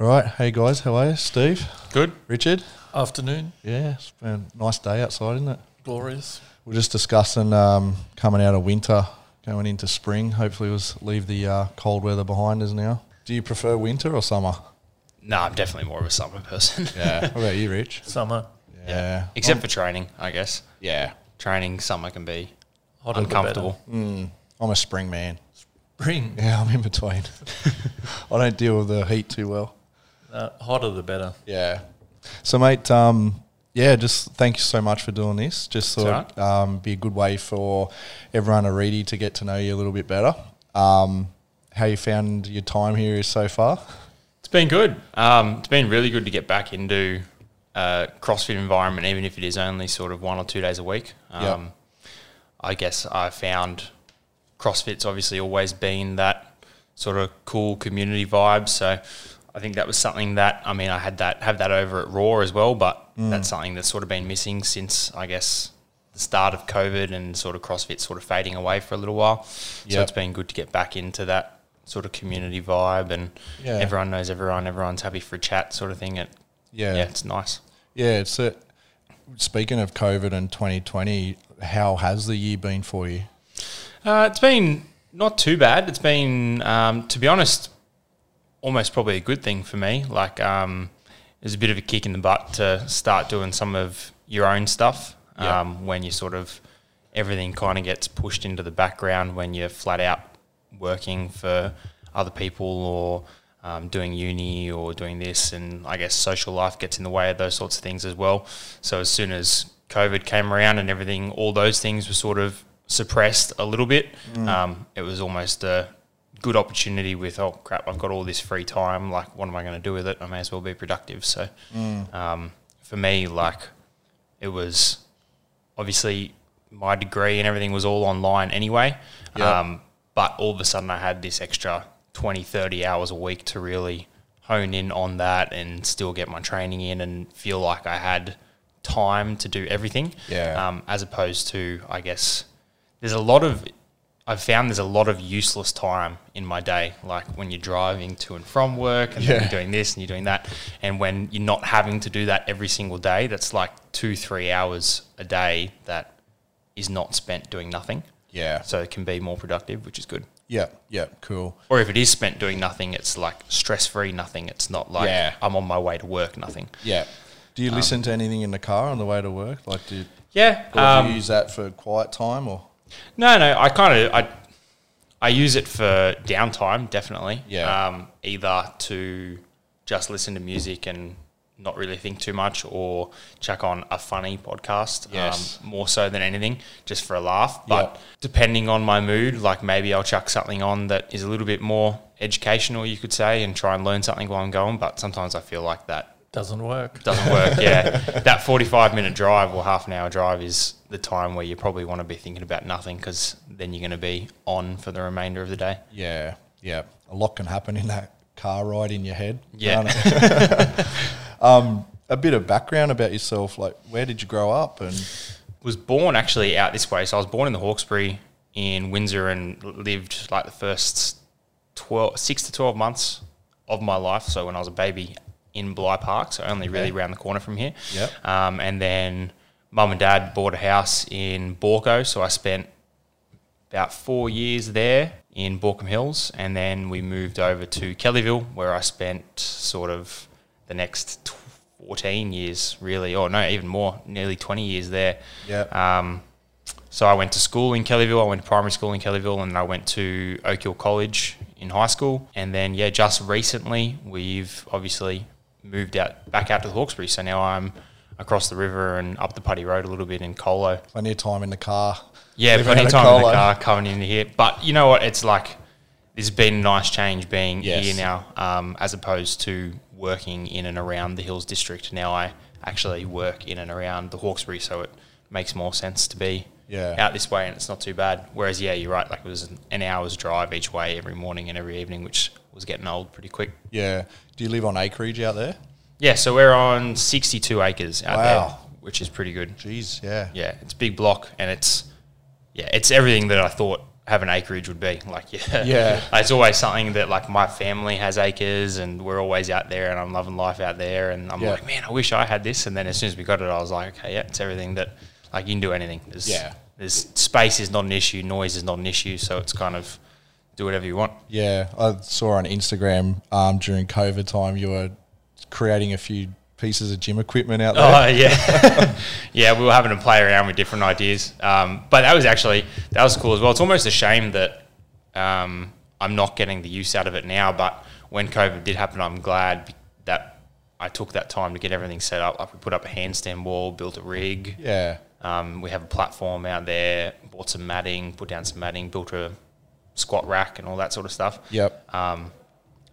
All right. Hey guys, how are you? Steve, Good. Richard. Afternoon, Yeah, it's been a nice day outside, isn't it? glorious. We're just discussing um, coming out of winter, going into spring. Hopefully, we'll leave the uh, cold weather behind us now. Do you prefer winter or summer? No, I'm definitely more of a summer person. Yeah. what about you, Rich? Summer, Yeah. yeah. Except for training, I guess. Yeah. Training, summer can be hotter uncomfortable. Mm, I'm a spring man. Spring, Yeah, I'm in between. I don't deal with the heat too well. Uh, hotter the better. Yeah. So, mate, um, yeah, just thank you so much for doing this. Just It's thought um, be a good way for everyone at Arete to get to know you a little bit better. Um, how you found your time here so far? It's been good. Um, it's been really good to get back into a CrossFit environment, even if it is only sort of one or two days a week. Yeah. Um, I guess I found CrossFit's obviously always been that sort of cool community vibe. So I think that was something that I mean I had that have that over at Raw as well, but that's something that's sort of been missing since I guess the start of COVID and sort of CrossFit sort of fading away for a little while. So it's been good to get back into that sort of community vibe and Yeah. everyone knows everyone, everyone's happy for a chat sort of thing. It, Yeah. yeah, it's nice. Yeah, it's a, speaking of COVID and 2020, how has the year been for you? Uh, it's been not too bad. It's been, um, to be honest, almost probably a good thing for me. Like, um, it was a bit of a kick in the butt to start doing some of your own stuff Yeah. um, when you sort of everything kind of gets pushed into the background when you're flat out working for other people or um, doing uni or doing this, and I guess social life gets in the way of those sorts of things as well. So as soon as COVID came around and everything, all those things were sort of suppressed a little bit. Um, it was almost a good opportunity with oh crap, I've got all this free time. Like, what am I going to do with it? I may as well be productive. So um, for me, like it was obviously my degree and everything was all online anyway. Yeah. Um, but all of a sudden I had this extra 20, 30 hours a week to really hone in on that and still get my training in and feel like I had time to do everything. Yeah. Um, as opposed to, I guess, there's a lot of, I've found there's a lot of useless time in my day, like when you're driving to and from work and then Yeah. you're doing this and you're doing that. And when you're not having to do that every single day, that's like two, three hours a day that is not spent doing nothing. Yeah. So it can be more productive, which is good. Yeah. Yeah. Cool. Or if it is spent doing nothing, it's like stress free nothing. It's not like Yeah. I'm on my way to work, nothing. Yeah. Do you listen to anything in the car on the way to work? Like, do you, Yeah. or do Um, you use that for quiet time or? No, no. I kind of I I use it for downtime, definitely. Yeah. Um, either to just listen to music and not really think too much, or chuck on a funny podcast. Yes. Um, more so than anything, just for a laugh. But Yeah. depending on my mood, like maybe I'll chuck something on that is a little bit more educational, you could say, and try and learn something while I'm going. But sometimes I feel like that Doesn't work. doesn't work. Yeah, that forty-five minute drive or half an hour drive is the time where you probably want to be thinking about nothing because then you're going to be on for the remainder of the day. Yeah. Yeah. A lot can happen in that car ride in your head. Yeah. um, a bit of background about yourself. Like, where did you grow up? And Was born actually out this way, so I was born in the Hawkesbury in Windsor and lived like the first 12, six to twelve months of my life. So when I was a baby in Bligh Park, so only really around the corner from here. Yep. Um, and then mum and dad bought a house in Baulko, so I spent about four years there in Baulkham Hills, and then we moved over to Kellyville, where I spent sort of the next 14 years, really, or no, even more, nearly 20 years there. yeah. Um, so I went to school in Kellyville. I went to primary school in Kellyville, and then I went to Oak Hill College in high school. And then, yeah, just recently we've obviously moved out back out to the Hawkesbury. So now I'm across the river and up the Putty Road a little bit in Colo. plenty of time in the car. Yeah, Living plenty of time in the car coming in here. But you know what? It's like this has been a nice change being Yes. here now, um, as opposed to working in and around the Hills District. Now I actually work in and around the Hawkesbury, so it makes more sense to be Yeah. out this way, and it's not too bad. Whereas, yeah, you're right. Like it was an hour's drive each way every morning and every evening, which was getting old pretty quick. Yeah. Do you live on acreage out there? Yeah, so we're on 62 acres out there, which is pretty good. Jeez. Yeah. Yeah, it's a big block and it's yeah, it's everything that I thought having acreage would be. Like, yeah, Yeah. it's always something that like my family has acres, and we're always out there, and I'm loving life out there, and I'm Yeah. like, man, I wish I had this. And then as soon as we got it, I was like, okay, yeah, it's everything that like you can do anything. There's, Yeah. there's space is not an issue, noise is not an issue, so it's kind of do whatever you want. Yeah, I saw on Instagram um, during COVID time you were creating a few pieces of gym equipment out there. Oh yeah, yeah. We were having to play around with different ideas, um, but that was actually that was cool as well. It's almost a shame that um, I'm not getting the use out of it now. But when COVID did happen, I'm glad that I took that time to get everything set up. Like we put up a handstand wall, built a rig. Yeah, Um, we have a platform out there, bought some matting, put down some matting, built a squat rack, and all that sort of stuff. yep, Um,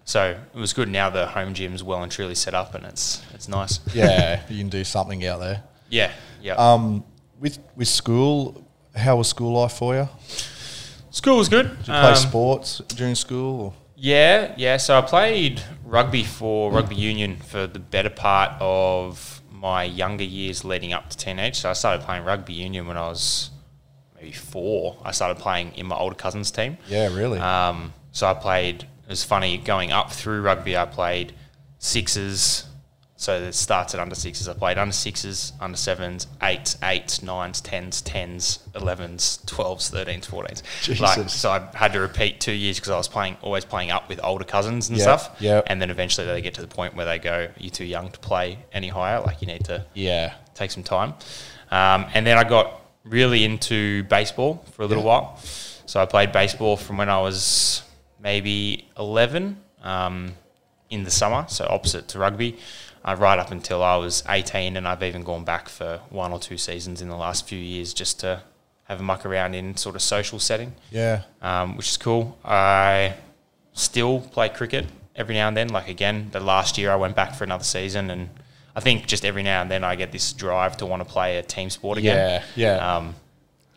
so it was good. Now the home gym's well and truly set up, and it's it's nice. yeah. you can do something out there. Yeah, yeah. Um, with with school, how was school life for you? School was good. Did you play Um, sports during school? Or? Yeah, yeah. So I played rugby for rugby union for the better part of my younger years leading up to teenage. So I started playing rugby union when I was maybe four. I started playing in my older cousin's team. Yeah, really. Um, so I played. It was funny going up through rugby. I played sixes. So it starts at under sixes. I played under sixes, under sevens, eights, eights, nines, tens, tens, elevens, twelves, thirteens, fourteens. Like, so I had to repeat two years because I was playing, always playing up with older cousins and Yep, stuff. Yeah. And then eventually they get to the point where they go, "You're too young to play any higher. Like you need to yeah, take some time. Um, and then I got really into baseball for a little Yeah. while. So I played baseball from when I was maybe 11 um, in the summer, so opposite to rugby, uh, right up until I was 18. And I've even gone back for one or two seasons in the last few years just to have a muck around in sort of social setting, yeah, um, which is cool. I still play cricket every now and then. Like again, the last year I went back for another season, and I think just every now and then I get this drive to want to play a team sport again. yeah, yeah, Um,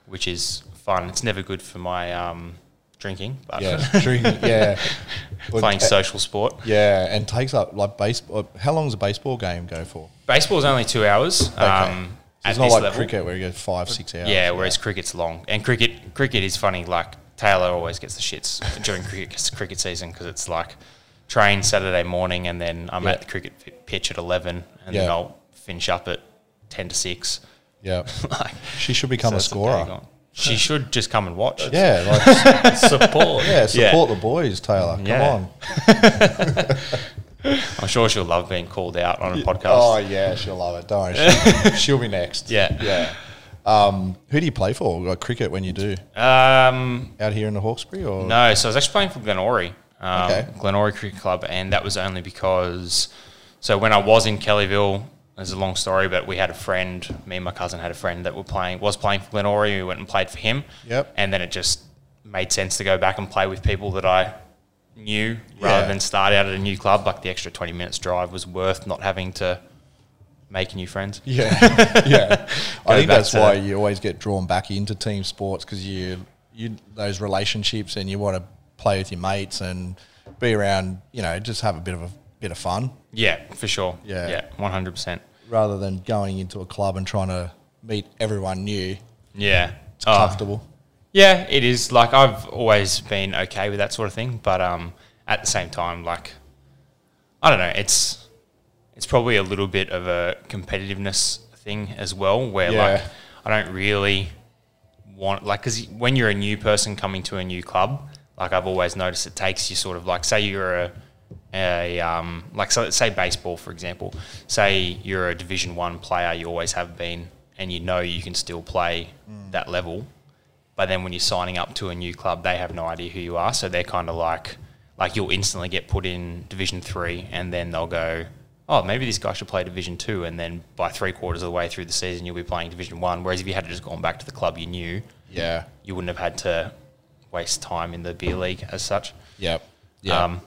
which is fun. It's never good for my um, drinking, but yeah. Drinking, yeah, playing uh, social sport. Yeah, and takes up like baseball. How long does a baseball game go for? Baseball is only two hours. Okay. Um, So it's not like level. cricket where you go five, six hours. Yeah, whereas cricket's long, and cricket cricket is funny. Like Taylor always gets the shits during cricket cricket season because it's like train Saturday morning, and then I'm Yeah. at the cricket pitch at eleven, and then I'll finish up at ten to six. yeah. like, She should become so a scorer. She should just come and watch. Yeah, like Support. yeah, support the boys, Taylor. Come Yeah. on. I'm sure she'll love being called out on a podcast. Oh yeah, she'll love it. Don't worry. She'll, be next. Yeah. yeah. Um, who do you play for? Like cricket when you do Um, out here in the Hawkesbury or no, so I was actually playing for Glenorie, um, Okay. Glenorie Cricket Club, and that was only because. So when I was in Kellyville, there's a long story, but we had a friend. Me and my cousin had a friend that were playing was playing for Glenorie. We went and played for him. Yep. And then it just made sense to go back and play with people that I knew rather than start out at a new club. Like the extra 20 minutes drive was worth not having to make new friends. Yeah, yeah. I think that's why you always get drawn back into team sports because you you those relationships and you want to play with your mates and be around. You know, just have a bit of a bit of fun Yeah, for sure. Yeah. Yeah, 100%. rather than going into a club and trying to meet everyone new. Yeah. It's Oh, comfortable. Yeah, it is. Like I've always been okay with that sort of thing, but um, at the same time, like I don't know, it's it's probably a little bit of a competitiveness thing as well, where Yeah. like I don't really want like because when you're a new person coming to a new club, like I've always noticed, it takes you sort of like say you're a a um, like so say baseball for example. Say you're a Division One player, you always have been, and you know you can still play that level. But then when you're signing up to a new club, they have no idea who you are, so they're kind of like like you'll instantly get put in Division Three, and then they'll go, oh, maybe this guy should play Division Two, and then by three quarters of the way through the season, you'll be playing Division One. Whereas if you had just gone back to the club you knew, Yeah. you wouldn't have had to waste time in the beer league as such. Yep. Yeah. Um,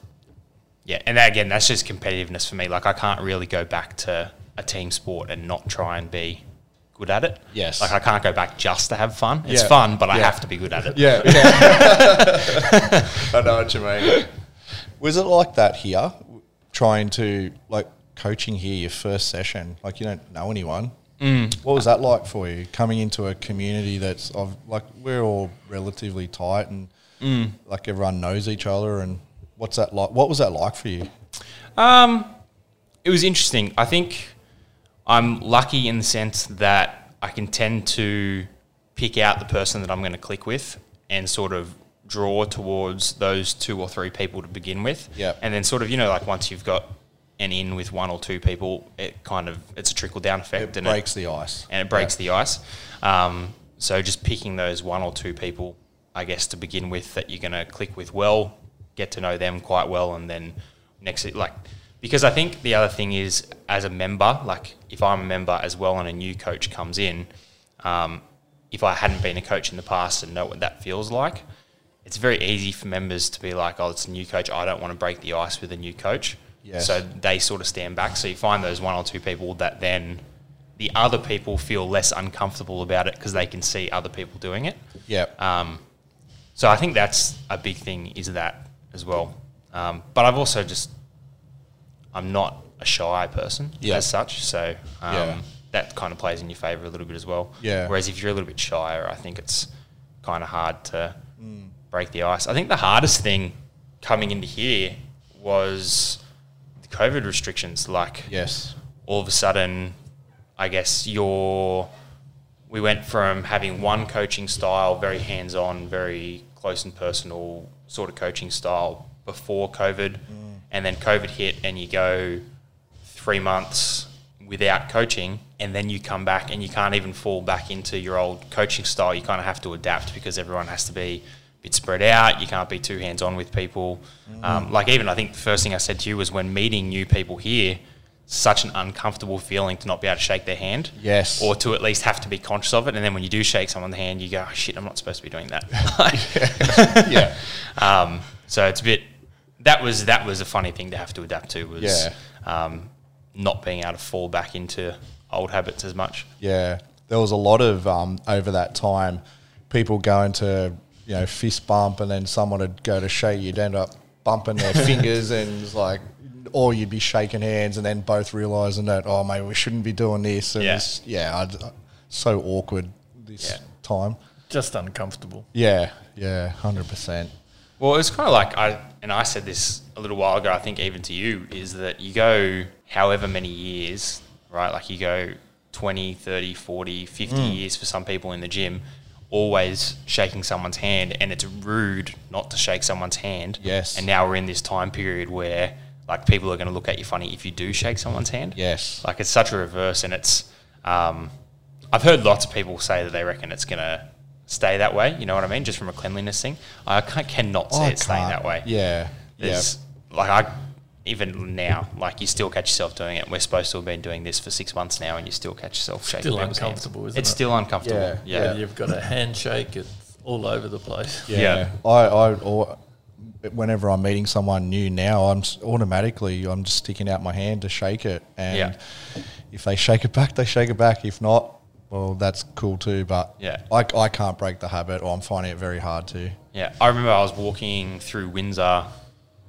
yeah, and that, again, that's just competitiveness for me. Like, I can't really go back to a team sport and not try and be good at it. Yes. Like, I can't go back just to have fun. It's Yeah. fun, but I have to be good at it. Yeah, yeah. I know what you mean. Was it like that here? Trying to like coaching here, your first session, like you don't know anyone. What was that like for you coming into a community that's of like we're all relatively tight and like everyone knows each other and what's that like? What was that like for you? Um, it was interesting. I think I'm lucky in the sense that I can tend to pick out the person that I'm going to click with and sort of draw towards those two or three people to begin with. Yep. And then sort of, you know, like once you've got an in with one or two people, it kind of, it's a trickle down effect. And it and breaks the ice. and it breaks the ice. Um, so just picking those one or two people, I guess, to begin with that you're going to click with well, get to know them quite well, and then next, like, because I think the other thing is as a member, like if I'm a member as well and a new coach comes in, um, if I hadn't been a coach in the past and know what that feels like, it's very easy for members to be like, oh, it's a new coach. I don't want to break the ice with a new coach. Yes. So they sort of stand back. So you find those one or two people that then the other people feel less uncomfortable about it because they can see other people doing it. Yeah. Um, so I think that's a big thing is that as well. Um, but I've also just I'm not a shy person Yeah. as such, so um, Yeah. that kind of plays in your favour a little bit as well. Yeah. Whereas if you're a little bit shyer, I think it's kind of hard to Mm. break the ice. I think the hardest thing coming into here was COVID restrictions. Like yes. all of a sudden, I guess you're. We went from having one coaching style, very hands on, very close and personal sort of coaching style before COVID, mm. and then COVID hit, and you go three months without coaching, and then you come back and you can't even fall back into your old coaching style. You kind of have to adapt because everyone has to be bit spread out. You can't be too hands on with people. Um, like even I think the first thing I said to you was when meeting new people here, such an uncomfortable feeling to not be able to shake their hand. Yes. Or to at least have to be conscious of it. And then when you do shake someone's hand, you go, oh, shit, I'm not supposed to be doing that. yeah. Um, so it's a bit. That was that was a funny thing to have to adapt to. Was Yeah. um, not being able to fall back into old habits as much. Yeah, there was a lot of um, over that time, people going to you know fist bump, and then someone would go to shake. You'd end up bumping their fingers, and it's like, or you'd be shaking hands, and then both realizing that oh mate, we shouldn't be doing this. And Yeah. it's- yeah, I'd, so awkward this Yeah. time. Just uncomfortable. Yeah, yeah, hundred percent. Well, it's kind of like I and I said this a little while ago. I think even to you is that you go however many years, right? Like you go 20, 30, 40, 50 hmm. years for some people in the gym, always shaking someone's hand, and it's rude not to shake someone's hand. Yes. And now we're in this time period where like people are going to look at you funny if you do shake someone's hand. Yes. Like it's such a reverse, and it's. Um, I've heard lots of people say that they reckon it's going to stay that way. You know what I mean? Just from a cleanliness thing, I ca- cannot see I it staying that way. Yeah, yeah, like I even now, like you still catch yourself doing it. We're supposed to have been doing this for six months now, and you still catch yourself shaking. Still people's hands. uncomfortable, isn't It's it? still uncomfortable. Yeah, Yeah. Yeah. You've got a handshake. It's all over the place. yeah. Yeah. I, I, or, whenever I'm meeting someone new now, I'm automatically I'm just sticking out my hand to shake it, and Yeah. if they shake it back, they shake it back. If not, well, that's cool too. But Yeah. I, I can't break the habit, or I'm finding it very hard to. Yeah, I remember I was walking through Windsor,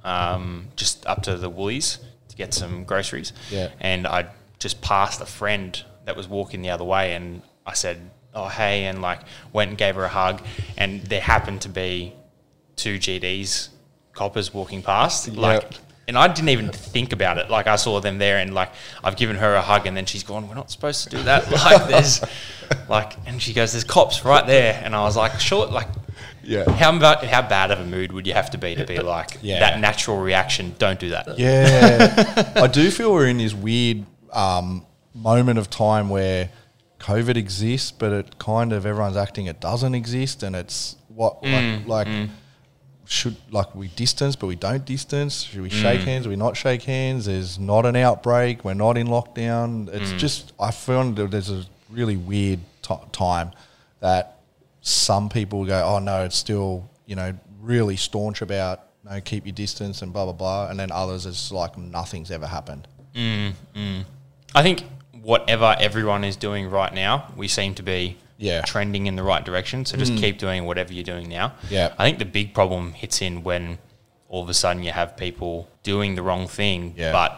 um, just up to the Woolies to get some groceries. Yeah. and I just passed a friend that was walking the other way, and I said, "Oh, hey," and like went and gave her a hug, and there happened to be two GDs coppers walking past, like. And I didn't even think about it. Like I saw them there, and like I've given her a hug, and then she's gone. We're not supposed to do that. Like there's, like, and she goes, "There's cops right there," and I was like, "Sure." Like Yeah. how about how bad of a mood would you have to be to be like Yeah. that natural reaction? Don't do that. Yeah, I do feel we're in this weird um, moment of time where COVID exists, but it kind of everyone's acting it doesn't exist, and it's what Mm, like, like should like we distance, but we don't distance. Should we shake Mm. hands? Do we not shake hands? There's not an outbreak. We're not in lockdown. It's Mm. just I found that there's a really weird t- time that some people go, oh no, it's still you know really staunch about no keep your distance and blah blah blah, and then others it's like nothing's ever happened. I think whatever everyone is doing right now, we seem to be Yeah. Mm. trending in the right direction. So just keep doing whatever you're doing now. Yeah. I think the big problem hits in when all of a sudden you have people doing the wrong thing, Yeah. but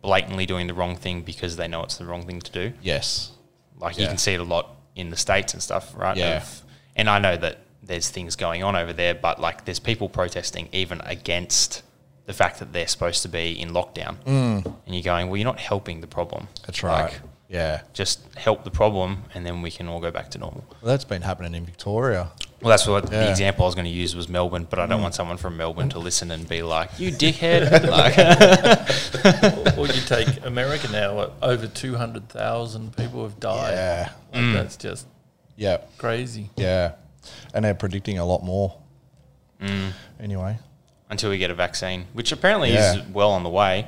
blatantly doing the wrong thing because they know it's the wrong thing to do. Yes. Like you can see it a lot in the states and stuff, right? Yeah. Of- and I know that there's things going on over there, but like there's people protesting even against the fact that they're supposed to be in lockdown, mm. and you're going, well, you're not helping the problem. That's right. Like, yeah. just help the problem, and then we can all go back to normal. Well, that's been happening in Victoria. Well, that's what Yeah. the example I was going to use was Melbourne, but I don't want someone from Melbourne to listen and be like, "You dickhead!" like, or you take America now, over 200,000 people have died. Yeah. Like, That's just Yeah. crazy. Yeah. And they're predicting a lot more. Mm. Anyway. until we get a vaccine, which apparently Yeah. is well on the way.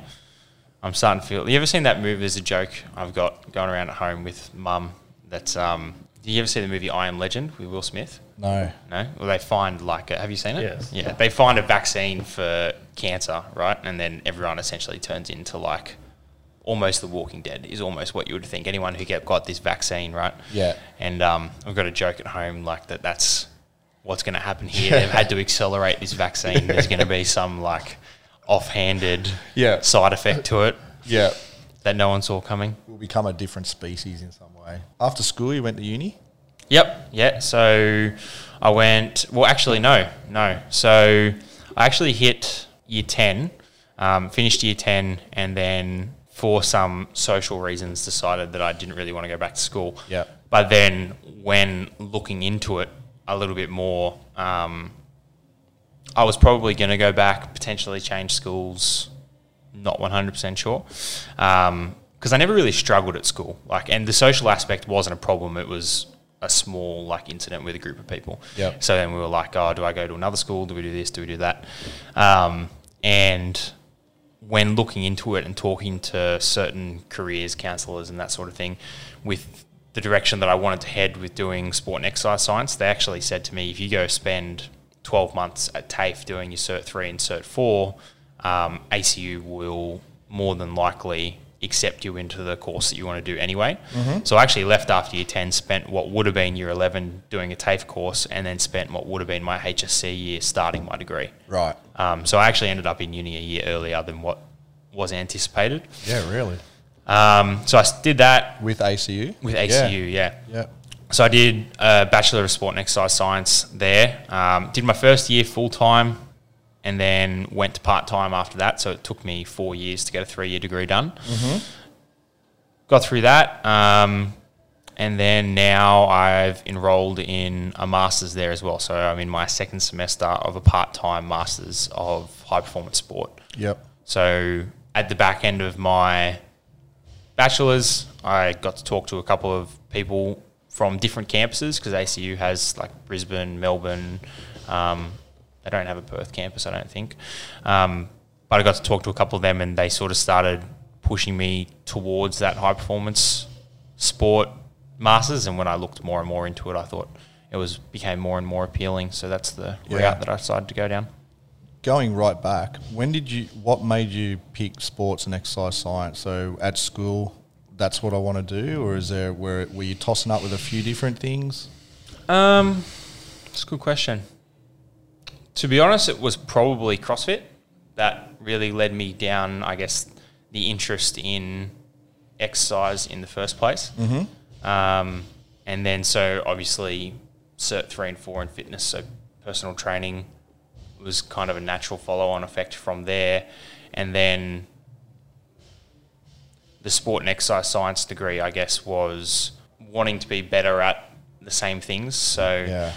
I'm starting to feel. You ever seen that movie? There's a joke I've got going around at home with mum. That's um. Did you ever see the movie I Am Legend with Will Smith? No. No. Well, they find like a, have you seen it? Yes. Yeah. They find a vaccine for cancer, right? And then everyone essentially turns into like almost the Walking Dead is almost what you would think. Anyone who get got this vaccine, right? Yeah. And um, I've got a joke at home like that. That's what's going to happen here. They've had to accelerate this vaccine. There's going to be some like offhanded Yeah. side effect to it Yeah. that no one saw coming. We'll become a different species in some way. After school, you went to uni? Yep. Yeah. So I went. Well, actually, no, no. So I actually hit year ten, um, finished year ten, and then for some social reasons decided that I didn't really want to go back to school. Yep. But then when looking into it a little bit more, um, I was probably going to go back, potentially change schools. Not one hundred percent sure, because I never really struggled at school. Like, and the social aspect wasn't a problem. It was a small like incident with a group of people. Yep. So then we were like, oh, do I go to another school? Do we do this? Do we do that? Um, and when looking into it and talking to certain careers counsellors and that sort of thing, with the direction that I wanted to head with doing sport and exercise science, they actually said to me, if you go spend 12 months at TAFE doing your Cert 3 and Cert 4, um, ACU will more than likely accept you into the course that you want to do anyway. So I actually left after year 10, spent what would have been year 11 doing a TAFE course, and then spent what would have been my HSC year starting my degree. Right. Um, so I actually ended up in uni a year earlier than what was anticipated. Yeah, really. Um, so I did that With ACU? with ACU, yeah. Yeah. So I did a Bachelor of Sport and Exercise Science there. Um, did my first year full time and then went to part time after that. So it took me four years to get a three year degree done. Got through that. Um, and then now I've enrolled in a master's there as well. So I'm in my second semester of a part time master's of high performance sport. Yep. So at the back end of my bachelor's, I got to talk to a couple of people from different campuses because ACU has like Brisbane, Melbourne. Um, they don't have a Perth campus, I don't think. Um, but I got to talk to a couple of them, and they sort of started pushing me towards that high performance sport masters. And when I looked more and more into it, I thought it was became more and more appealing. So that's the Yeah. route that I decided to go down. Going right back, when did you? What made you pick sports and exercise science? So at school, that's what I want to do, or is there where were you tossing up with a few different things? Um, it's a good question. To be honest, it was probably CrossFit that really led me down. I guess the interest in exercise in the first place. Mm-hmm. Um, and then so obviously cert three and four in fitness, so personal training was kind of a natural follow-on effect from there, and then the sport and exercise science degree, I guess, was wanting to be better at the same things. So, Yeah.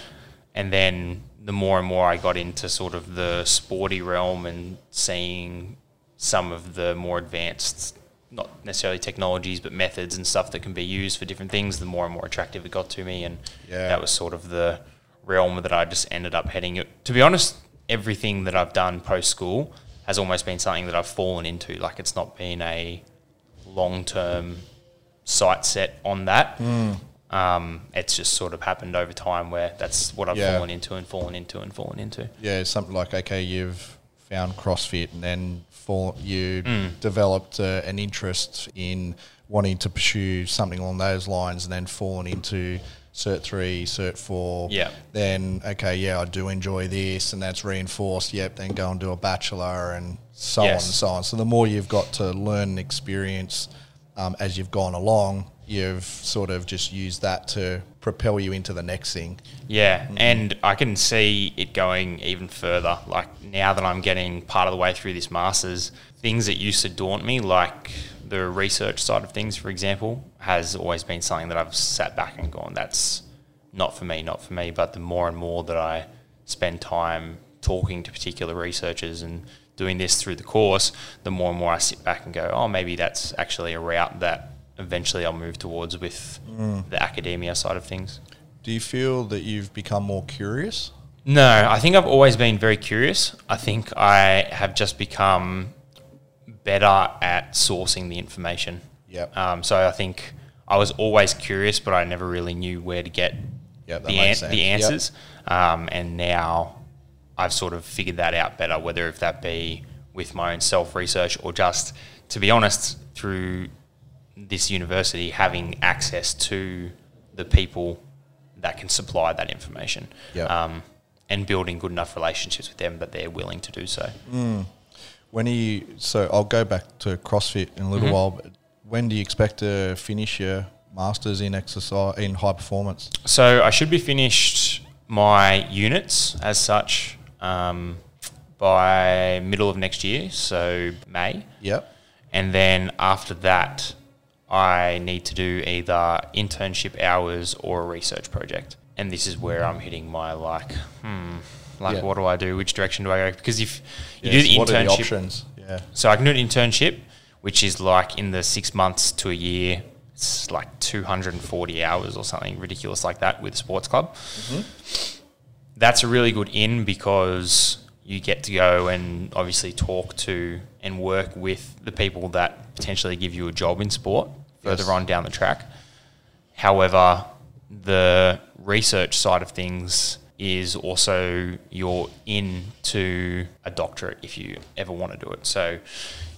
and then the more and more I got into sort of the sporty realm and seeing some of the more advanced, not necessarily technologies, but methods and stuff that can be used for different things, the more and more attractive it got to me. And Yeah. that was sort of the realm that I just ended up heading. To be honest, everything that I've done post school has almost been something that I've fallen into. Like it's not been a long term sight set on that. Hmm. Um, it's just sort of happened over time where that's what I've Yeah. fallen into and fallen into and fallen into. Yeah, something like okay, you've found CrossFit and then for you Mm. developed uh, an interest in wanting to pursue something along those lines, and then fallen into Cert three, Cert four. Yeah. Then okay, yeah, I do enjoy this, and that's reinforced. Yep. Then go and do a bachelor, and so on and so on. So the more you've got to learn and experience um, as you've gone along, you've sort of just used that to propel you into the next thing. Yeah, mm-hmm. and I can see it going even further. Like now that I'm getting part of the way through this masters, things that used to daunt me, like the research side of things, for example, has always been something that I've sat back and gone, "That's not for me, not for me." But the more and more that I spend time talking to particular researchers and doing this through the course, the more and more I sit back and go, "Oh, maybe that's actually a route that." Eventually, I'll move towards with the academia side of things. Do you feel that you've become more curious? No, I think I've always been very curious. I think I have just become better at sourcing the information. Yep. Um, so I think I was always curious, but I never really knew where to get Yep, the, an- the Yep. answers. Um, and now I've sort of figured that out better, whether if that be with my own self research or just, to be honest, through this university having access to the people that can supply that information. Yep. Um, and building good enough relationships with them that they're willing to do so. When are you? So I'll go back to CrossFit in a little Mm-hmm. while. But when do you expect to finish your masters in exercise in high performance? So I should be finished my units as such um, by middle of next year, so May. Yep. And then after that, I need to do either internship hours or a research project. And this is where I'm hitting my like, hmm, like Yeah. what do I do? Which direction do I go? Because if you Yes, do the what are the internship, options? Yeah. so I can do an internship, which is like in the six months to a year, it's like 240 hours or something ridiculous like that with a sports club. That's a really good in because you get to go and obviously talk to and work with the people that potentially give you a job in sport further Yes. on down the track. However, the research side of things is also you're into a doctorate if you ever want to do it. So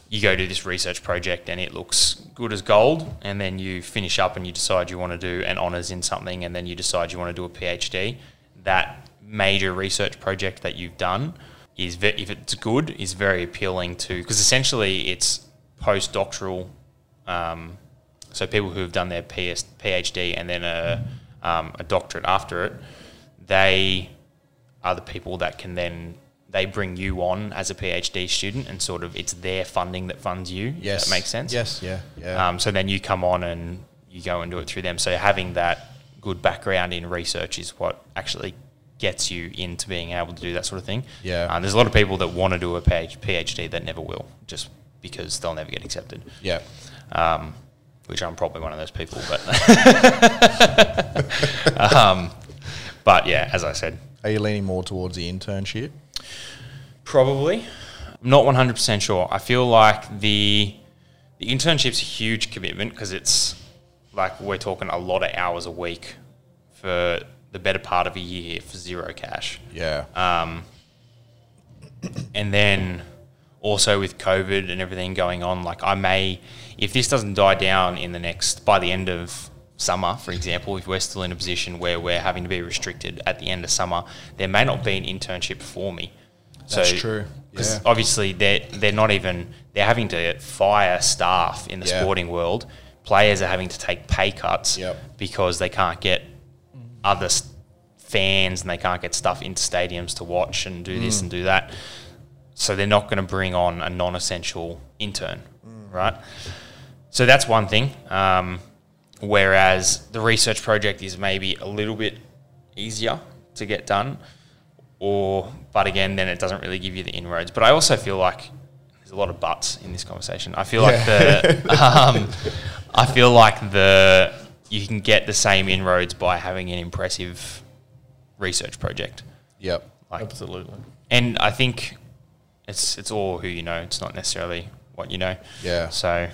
you go do this research project and it looks good as gold, and then you finish up and you decide you want to do an honours in something, and then you decide you want to do a PhD. That major research project that you've done is, ve- if it's good, is very appealing to because essentially it's postdoctoral um, so people who have done their PS, PhD and then a, um, a doctorate after it, they are the people that can then they bring you on as a PhD student and sort of it's their funding that funds you. Yes. that makes sense. Yes. Yeah. Yeah. Um, so then you come on and you go and do it through them. So having that good background in research is what actually gets you into being able to do that sort of thing. Yeah. Uh, there's a lot of people that want to do a PhD that never will, just because they'll never get accepted yeah. um, which I'm probably one of those people. But um, but yeah, as I said, Are you leaning more towards the internship? probably I'm not 100 percent sure. I feel like the the internship's a huge commitment because it's like we're talking a lot of hours a week for the better part of a year for zero cash. Yeah. Um, and then also with COVID and everything going on, like I may, if this doesn't die down in the next, by the end of summer, for example, if we're still in a position where we're having to be restricted at the end of summer, there may not be an internship for me. That's true. Because Yeah. obviously they're, they're not even, they're having to fire staff in the Yeah. sporting world. Players are having to take pay cuts Yep. because they can't get other fans and they can't get stuff into stadiums to watch and do Mm. this and do that. So they're not going to bring on a non-essential intern, Mm. right? So that's one thing. Um, whereas the research project is maybe a little bit easier to get done, or but again, then it doesn't really give you the inroads. But I also feel like there's a lot of buts in this conversation. I feel like the um, I feel like the you can get the same inroads by having an impressive research project. Yep. Like, Absolutely. and I think it's it's all who you know. It's not necessarily what you know. Yeah. So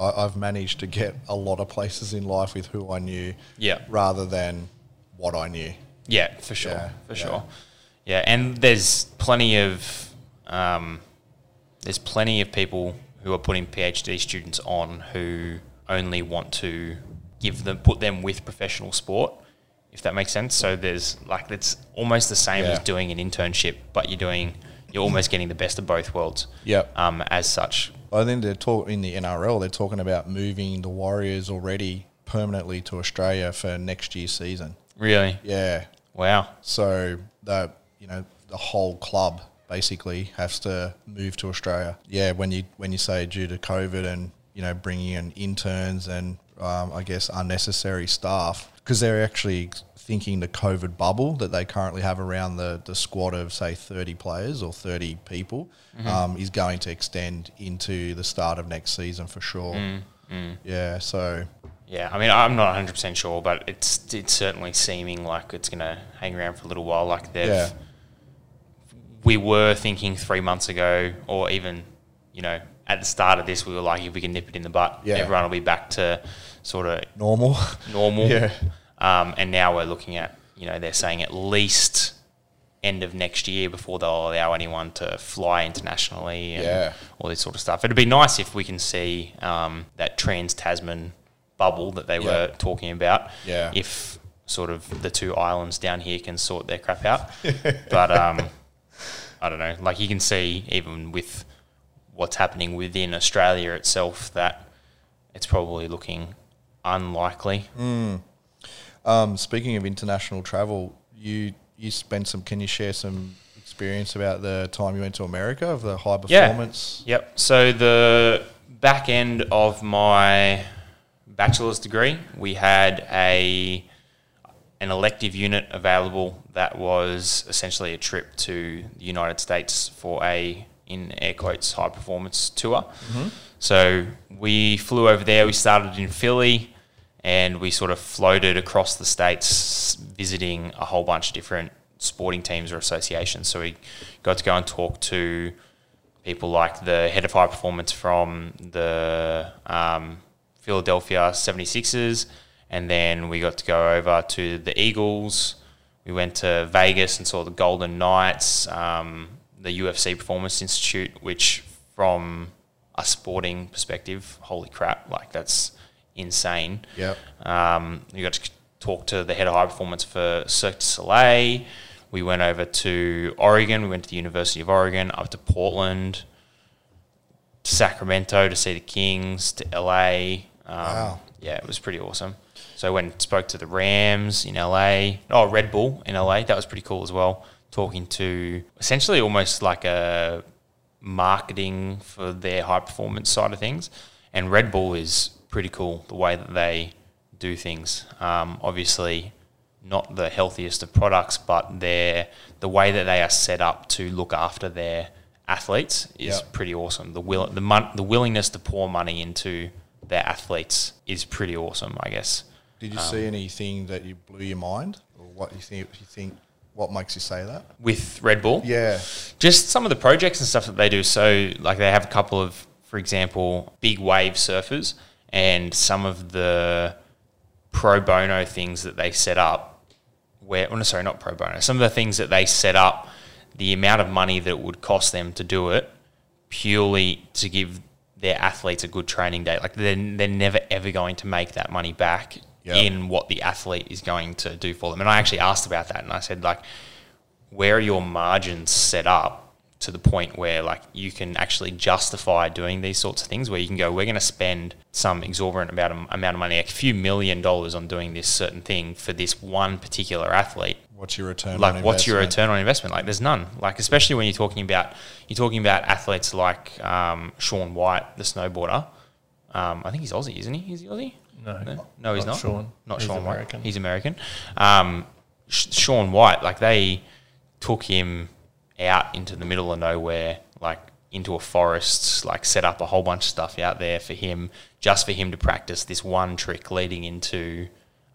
I, I've managed to get a lot of places in life with who I knew yeah, rather than what I knew. yeah, for sure, Yeah, for yeah. sure. Yeah, and there's plenty of um, there's plenty of people who are putting PhD students on who only want to give them put them with professional sport, if that makes sense. So there's like it's almost the same as doing an internship, but you're doing you're almost getting the best of both worlds. Yep. Um, as such, I think they're talk in the NRL. They're talking about moving the Warriors already permanently to Australia for next year's season. Really? Yeah, Wow. so the you know the whole club basically has to move to Australia. Yeah, when you when you say due to COVID and you know bringing in interns and um, I guess unnecessary staff because they're actually thinking the COVID bubble that they currently have around the the squad of say thirty players or thirty people mm-hmm. um, is going to extend into the start of next season for sure. Mm, mm. Yeah, so Yeah, I mean, I'm not 100 percent sure, but it's it's certainly seeming like it's going to hang around for a little while. Like they've, yeah, we were thinking three months ago, or even, you know, at the start of this, we were like, if we can nip it in the butt, Yeah. everyone will be back to sort of normal. normal. Yeah. Um, and now we're looking at, you know, they're saying at least end of next year before they'll allow anyone to fly internationally and Yeah. all this sort of stuff. It'd be nice if we can see um, that trans Tasman bubble that they were talking about. Yeah. If sort of the two islands down here can sort their crap out. but um, I don't know. Like you can see even with what's happening within Australia itself that it's probably looking unlikely. Um, speaking of international travel, you you spent some. Can you share some experience about the time you went to America of the high performance? Yeah. Yep. So the back end of my bachelor's degree, we had a an elective unit available that was essentially a trip to the United States for a in air quotes high performance tour. So we flew over there. We started in Philly, and we sort of floated across the states, visiting a whole bunch of different sporting teams or associations. So we got to go and talk to people like the head of high performance from the um, Philadelphia 76ers. And then we got to go over to the Eagles. We went to Vegas and saw the Golden Knights, um, the UFC Performance Institute, which from a sporting perspective, holy crap, like that's insane. Yep. Um, you got to talk to the head of high performance for Cirque du Soleil. We went over to Oregon. We went to the University of Oregon, up to Portland, to Sacramento to see the Kings, to LA. Um, Wow. Yeah, it was pretty awesome. So I went and spoke to the Rams in LA. Oh, Red Bull in LA. That was pretty cool as well. Talking to essentially almost like a marketing for their high performance side of things. And Red Bull is pretty cool the way that they do things. Um, obviously, not the healthiest of products, but their the way that they are set up to look after their athletes is Yep. pretty awesome. The will the mon- the willingness to pour money into their athletes is pretty awesome, I guess. Did you see anything that you blew your mind, or what you think? You think what makes you say that? With Red Bull, Yeah. just some of the projects and stuff that they do. So, like, they have a couple of, for example, big wave surfers, and some of the pro bono things that they set up. Where, oh, no, sorry, not pro bono. Some of the things that they set up, the amount of money that it would cost them to do it, purely to give their athletes a good training day. Like, they're, they're never ever going to make that money back Yep. in what the athlete is going to do for them. And I actually asked about that, and I said, like, where are your margins set up to the point where like you can actually justify doing these sorts of things where you can go we're going to spend some exorbitant amount of, amount of money like a few million dollars on doing this certain thing for this one particular athlete What's your return? like on what's your investment? return on investment like there's none like especially when you're talking about you're talking about athletes like um, Shaun White the snowboarder um, I think he's Aussie isn't he is he Aussie No, no, he's not not. Shaun. Not He's Shaun American. White. He's American. Um, Sh- Shaun White, like they took him out into the middle of nowhere, like into a forest, like set up a whole bunch of stuff out there for him, just for him to practice this one trick leading into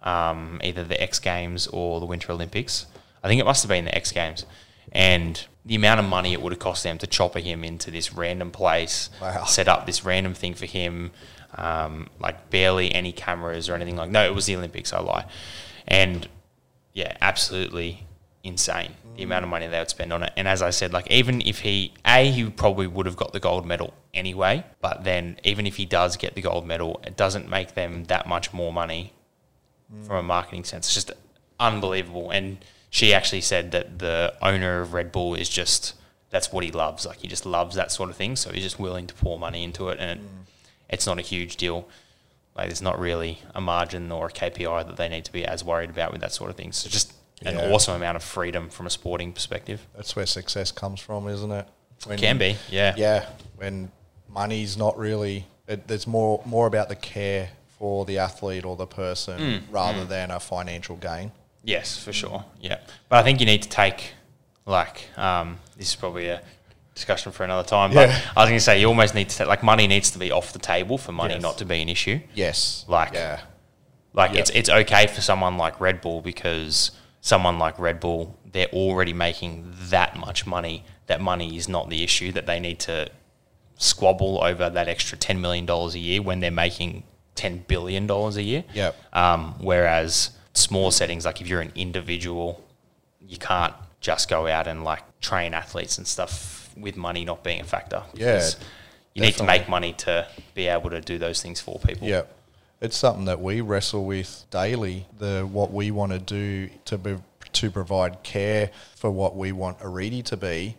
um, either the X Games or the Winter Olympics. I think it must have been the X Games. And the amount of money it would have cost them to chopper him into this random place, Wow. set up this random thing for him, um, like barely any cameras or anything like. No, it was the Olympics. I lie, and yeah, absolutely insane the amount of money they would spend on it. And as I said, like even if he a he probably would have got the gold medal anyway, but then even if he does get the gold medal, it doesn't make them that much more money from a marketing sense. It's just unbelievable. And she actually said that the owner of Red Bull is just that's what he loves. Like he just loves that sort of thing. So he's just willing to pour money into it, and it, it's not a huge deal. Like there's not really a margin or a KPI that they need to be as worried about with that sort of thing. So just an Yeah. awesome amount of freedom from a sporting perspective. That's where success comes from, isn't it? When Can be, yeah. Yeah, when money's not really, it, there's more more about the care for the athlete or the person Mm, rather than a financial gain. Yes, for sure. Yeah, but I think you need to take like um, this is probably a discussion for another time. But Yeah. I was going to say you almost need to take, like money needs to be off the table for money Yes. not to be an issue. Yes, Like- yeah, Like Yeah. it's it's okay for someone like Red Bull because someone like Red Bull they're already making that much money. That money is not the issue that they need to squabble over that extra ten million dollars a year when they're making ten billion dollars a year. Yep. Um, whereas small settings, like if you're an individual, you can't just go out and like train athletes and stuff with money not being a factor. Yeah, you need to make money to be able to do those things for people. yeah. It's something that we wrestle with daily. The what we want to do to be, to provide care for what we want Arete to be.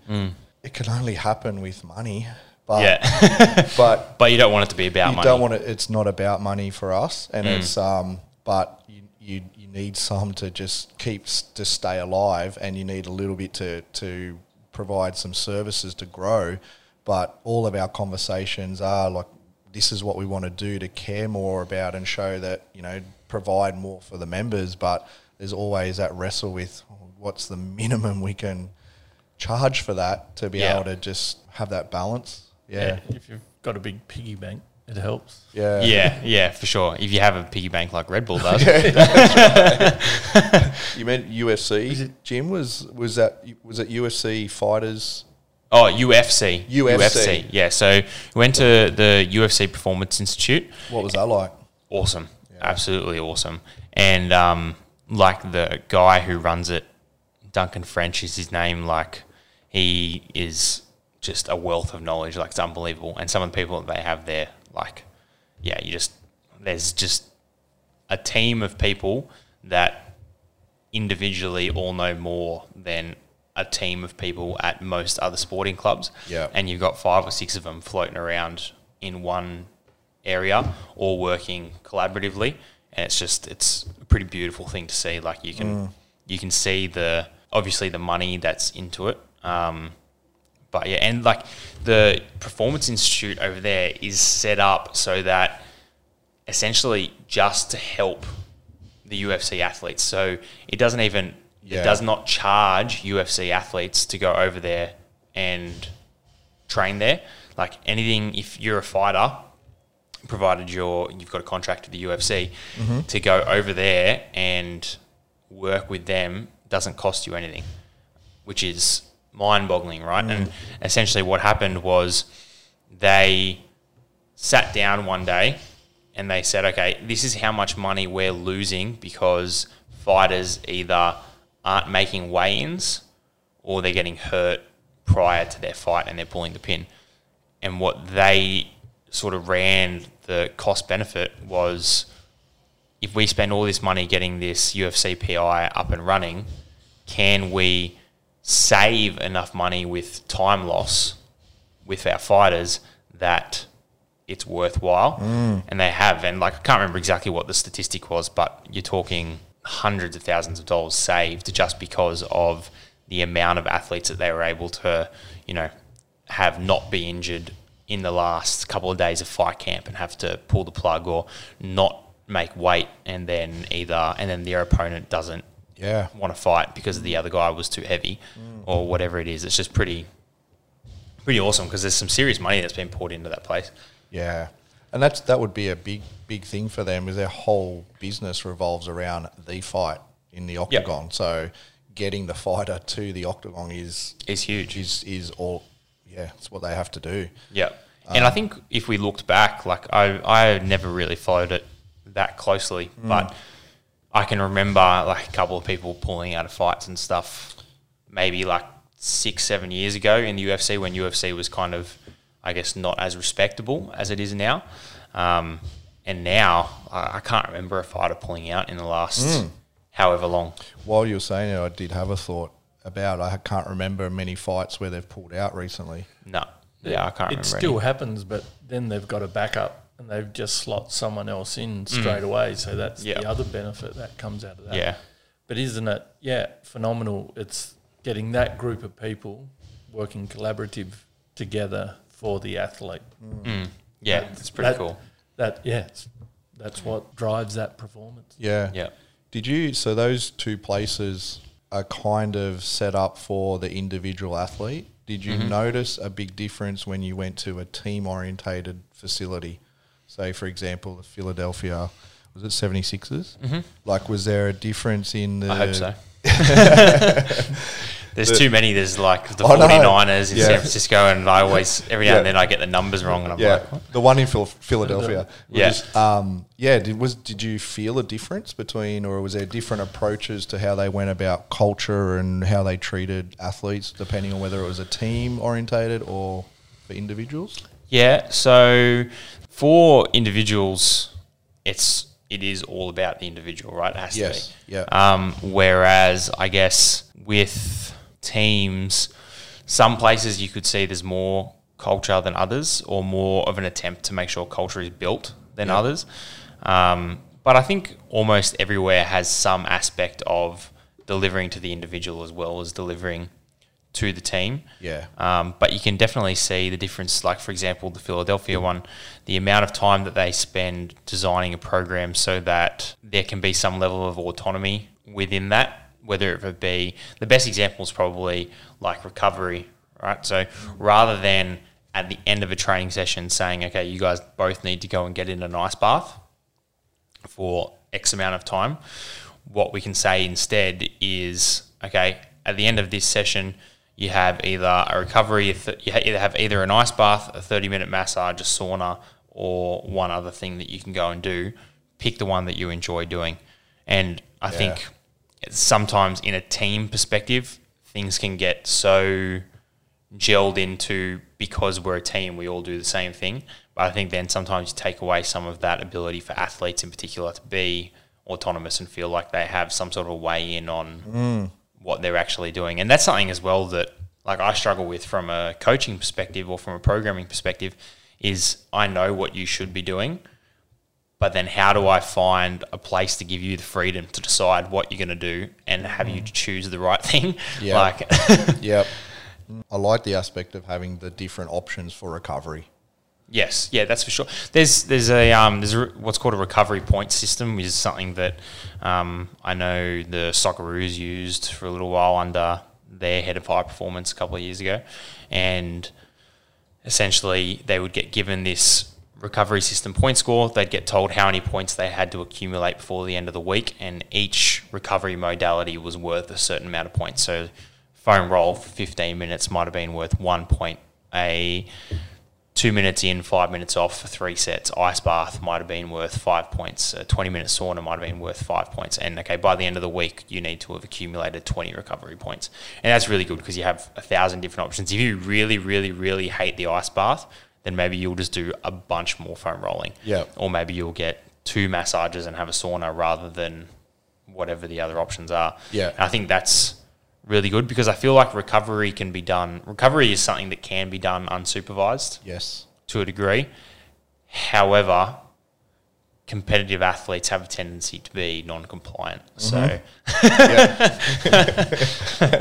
It can only happen with money, but Mm. Yeah. but But you don't want it to be about you money. don't want it. It's not about money for us, and Mm. it's um. But you, you you need some to just keep to stay alive, and you need a little bit to to provide some services to grow. But all of our conversations are like, this is what we want to do to care more about and show that you know provide more for the members. But there's always that wrestle with what's the minimum we can charge for that to be Yeah. able to just have that balance. Yeah, If you've got a big piggy bank, it helps. yeah, yeah, yeah, for sure. If you have a piggy bank like Red Bull does, You meant UFC? Jim was was that was it UFC fighters? Oh, UFC. UFC. Yeah. So we went to the UFC Performance Institute. What was that like? Awesome. Absolutely awesome. And um, like the guy who runs it, Duncan French is his name. Like he is just a wealth of knowledge. Like it's unbelievable. And some of the people that they have there, like, yeah, you just there's just a team of people that individually all know more than a team of people at most other sporting clubs. Yeah. And you've got five or six of them floating around in one area, all working collaboratively. And it's just it's a pretty beautiful thing to see. Like you can you can see the obviously the money that's into it. Um, but yeah, and like the Performance Institute over there is set up so that essentially just to help the UFC athletes. So it doesn't even Yeah. it does not charge UFC athletes to go over there and train there. Like anything, if you're a fighter, provided you're you've got a contract with the UFC, mm-hmm. to go over there and work with them doesn't cost you anything, which is mind-boggling, right? And mm. essentially, what happened was they sat down one day and they said, okay, this is how much money we're losing because fighters either aren't making weigh ins or they're getting hurt prior to their fight and they're pulling the pin. And what they sort of ran the cost benefit was if we spend all this money getting this UFC PI up and running, can we save enough money with time loss with our fighters that it's worthwhile? Mm. And they have. And like, I can't remember exactly what the statistic was, but you're talking hundreds of thousands of dollars saved just because of the amount of athletes that they were able to, you know, have not be injured in the last couple of days of fight camp and have to pull the plug or not make weight and then either and then their opponent doesn't Yeah, want to fight because the other guy was too heavy mm. or whatever it is. It's just pretty pretty awesome because there's some serious money that's been poured into that place. yeah, and that's that would be a big big thing for them. Is their whole business revolves around the fight in the octagon. So getting the fighter to the octagon is It's huge. is is all. Yeah, it's what they have to do. Yeah. And I um, think if we looked back, like I, I never really followed it that closely, hmm. but I can remember like a couple of people pulling out of fights and stuff, maybe like six, seven years ago in the UFC when UFC was kind of, I guess, not as respectable as it is now. Um, and now I, I can't remember a fighter pulling out in the last however long. While you were saying it, I did have a thought about. I can't remember many fights where they've pulled out recently. No. Yeah, I can't It remember. still any. happens, but then they've got a backup and they've just slot someone else in straight away. So that's Mm. Yeah. the other benefit that comes out of that. Yeah. But isn't it, yeah, phenomenal? It's getting that group of people working collaborative together for the athlete. Mm. Yeah, That- it's pretty that- cool. That yeah, that's what drives that performance. Yeah. Yeah. Did you? So those two places are kind of set up for the individual athlete. Did you notice a big difference when you went to a team orientated facility? Say, for example, the Philadelphia, was it 76ers? Mm-hmm. Like, was there a difference in the. I hope so. There's The- too many. There's like the I know. 49ers in Yeah. San Francisco, and I always, every now and then, I get the numbers wrong, and I'm Yeah, like, what? the one in Phil- Philadelphia. Yeah. Was, um, yeah. Did was did you feel a difference between, or was there different approaches to how they went about culture and how they treated athletes, depending on whether it was a team orientated or for individuals? Yeah. So for individuals, it's it is all about the individual, right? It has Yes, to be. yeah. Um, whereas I guess with teams, some places you could see there's more culture than others, or more of an attempt to make sure culture is built than Yeah. others. Um, but I think almost everywhere has some aspect of delivering to the individual as well as delivering to the team. Yeah. Um, but you can definitely see the difference. Like, for example, the Philadelphia one, the amount of time that they spend designing a program so that there can be some level of autonomy within that, whether it would be the best example is probably like recovery, right? So rather than at the end of a training session saying, okay, you guys both need to go and get in an ice bath for X amount of time. What we can say instead is, okay, at the end of this session, you have either a recovery, you either have either an ice bath, a 30 minute massage, a sauna, or one other thing that you can go and do. Pick the one that you enjoy doing. And I think sometimes in a team perspective, things can get so gelled into because we're a team, we all do the same thing. But I think then sometimes you take away some of that ability for athletes in particular to be autonomous and feel like they have some sort of way in on mm. what they're actually doing. And that's something as well that like I struggle with from a coaching perspective or from a programming perspective is I know what you should be doing. But then, how do I find a place to give you the freedom to decide what you're going to do and have you choose the right thing? Yeah. Like, Yep. I like the aspect of having the different options for recovery. Yes, yeah, that's for sure. There's there's a um, there's a, what's called a recovery point system, which is something that um, I know the Socceroos used for a little while under their head of high performance a couple of years ago, and essentially they would get given this recovery system point score. They'd get told how many points they had to accumulate before the end of the week, and each recovery modality was worth a certain amount of points. So, foam roll for 15 minutes might have been worth one point. A two minutes in, five minutes off for three sets. Ice bath might have been worth five points. A 20 minute sauna might have been worth five points. And okay, by the end of the week, you need to have accumulated 20 recovery points. And that's really good because you have a thousand different options. If you really, really, really hate the ice bath, then maybe you'll just do a bunch more foam rolling. Yeah. Or maybe you'll get two massages and have a sauna rather than whatever the other options are. Yeah. And I think that's really good because I feel like recovery can be done. Recovery is something that can be done unsupervised Yes. to a degree. However, competitive athletes have a tendency to be non-compliant. Mm-hmm. So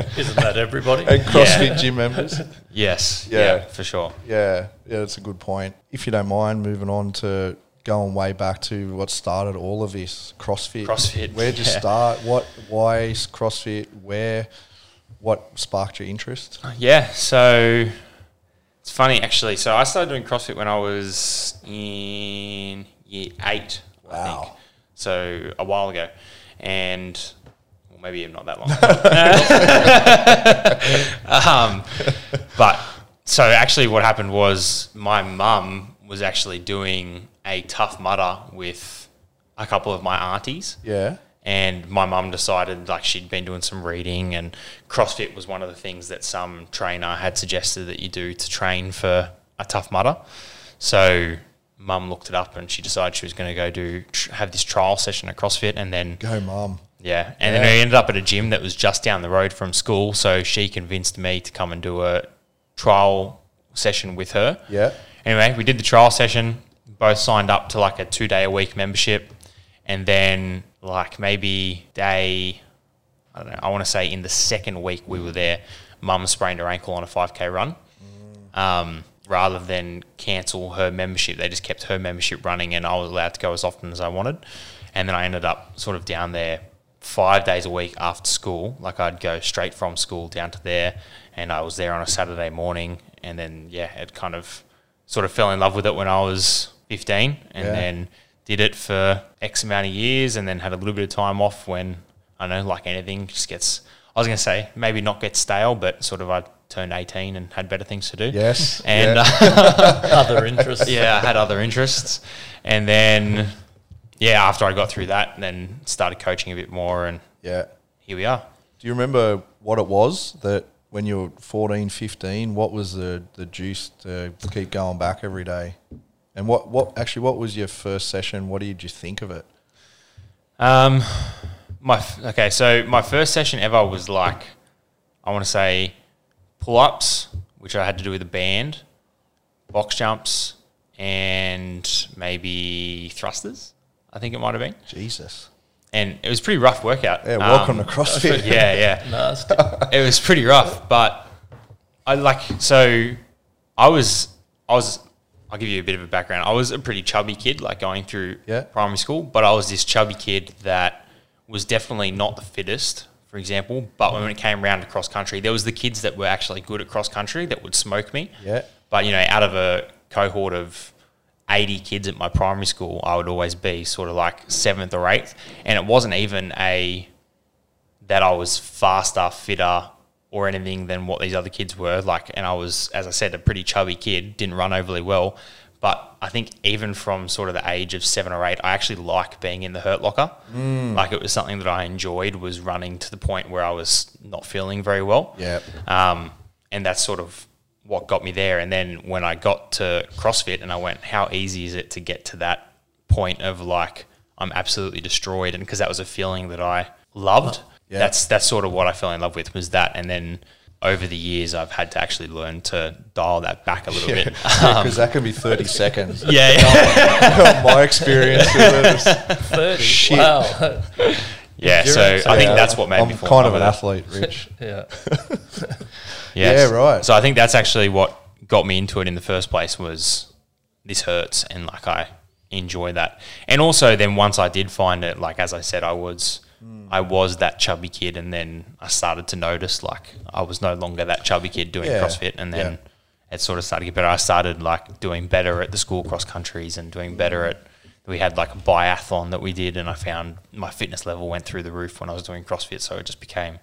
Isn't that everybody? And CrossFit Yeah. gym members. yes, Yeah. yeah, for sure. Yeah, yeah, that's a good point. If you don't mind moving on to going way back to what started all of this, CrossFit. CrossFit, Where'd you start? What? Why is CrossFit? Where? What sparked your interest? Uh, yeah, so it's funny actually. So I started doing CrossFit when I was in year eight, I think. Wow. So a while ago, and well, maybe even not that long. um, but so actually, what happened was my mum was actually doing a tough mudder with a couple of my aunties Yeah. and my mum decided like she'd been doing some reading and CrossFit was one of the things that some trainer had suggested that you do to train for a tough mudder. So mum looked it up and she decided she was going to go do have this trial session at CrossFit and then Go, mum. yeah, and Yeah. then we ended up at a gym that was just down the road from school. So she convinced me to come and do a trial session with her. Yeah. Anyway, we did the trial session. both signed up to like a two day a week membership, and then like maybe day, I don't know, I want to say in the second week we were there, mum sprained her ankle on a 5k run. Um, rather than cancel her membership, they just kept her membership running, and I was allowed to go as often as I wanted. And then I ended up sort of down there five days a week after school. Like I'd go straight from school down to there, and I was there on a Saturday morning. And then yeah, it kind of sort of fell in love with it when I was 15, and Yeah. then did it for X amount of years, and then had a little bit of time off when I know, like anything, just gets. I was going to say maybe not get stale, but sort of I turned 18 and had better things to do. Yes. And yeah. uh, Other interests. yeah, I had other interests, and then yeah, after I got through that, then started coaching a bit more, and yeah. here we are. Do you remember what it was that when you were 14, 15, what was the, the juice to keep going back every day? And what, what actually, what was your first session? What did you think of it? Um, my okay, so my first session ever was like, I want to say, pull ups, which I had to do with a band, box jumps, and maybe thrusters. I think it might have been, Jesus. and it was a pretty rough workout. Yeah, welcome Um, to CrossFit. Yeah, yeah. Nasty. it was pretty rough, but I like so I was I was I'll give you a bit of a background. I was a pretty chubby kid, like going through Yeah. primary school, but I was this chubby kid that was definitely not the fittest, for example. But when it came around to cross country, there was the kids that were actually good at cross country that would smoke me. Yeah. But you know, out of a cohort of 80 kids at my primary school, I would always be sort of like seventh or eighth. And it wasn't even a that I was faster, fitter, or anything than what these other kids were. Like, and I was, as I said, a pretty chubby kid, didn't run overly well. But I think even from sort of the age of seven or eight, I actually like being in the hurt locker. Like it was something that I enjoyed was running to the point where I was not feeling very well. Yeah. Um, and that's sort of what got me there. And then when I got to CrossFit and I went, how easy is it to get to that point of like, I'm absolutely destroyed. And because that was a feeling that I loved, Yeah. that's, that's sort of what I fell in love with was that. And then over the years, I've had to actually learn to dial that back a little bit. Um, because that can be 30 seconds. Yeah, yeah. My experience with it is 30. Shit. Wow. yeah. So Endurance, I think Yeah, that's what made I'm me fall kind of an athlete, Rich. yeah. Yes. Yeah, right. So I think that's actually what got me into it in the first place was this hurts and like I enjoy that. And also then once I did find it, like as I said, I was I was that chubby kid and then I started to notice like I was no longer that chubby kid doing Yeah, CrossFit and then yeah. it sort of started to get better. I started like doing better at the school cross countries and doing better at we had like a biathlon that we did and I found my fitness level went through the roof when I was doing CrossFit. So it just became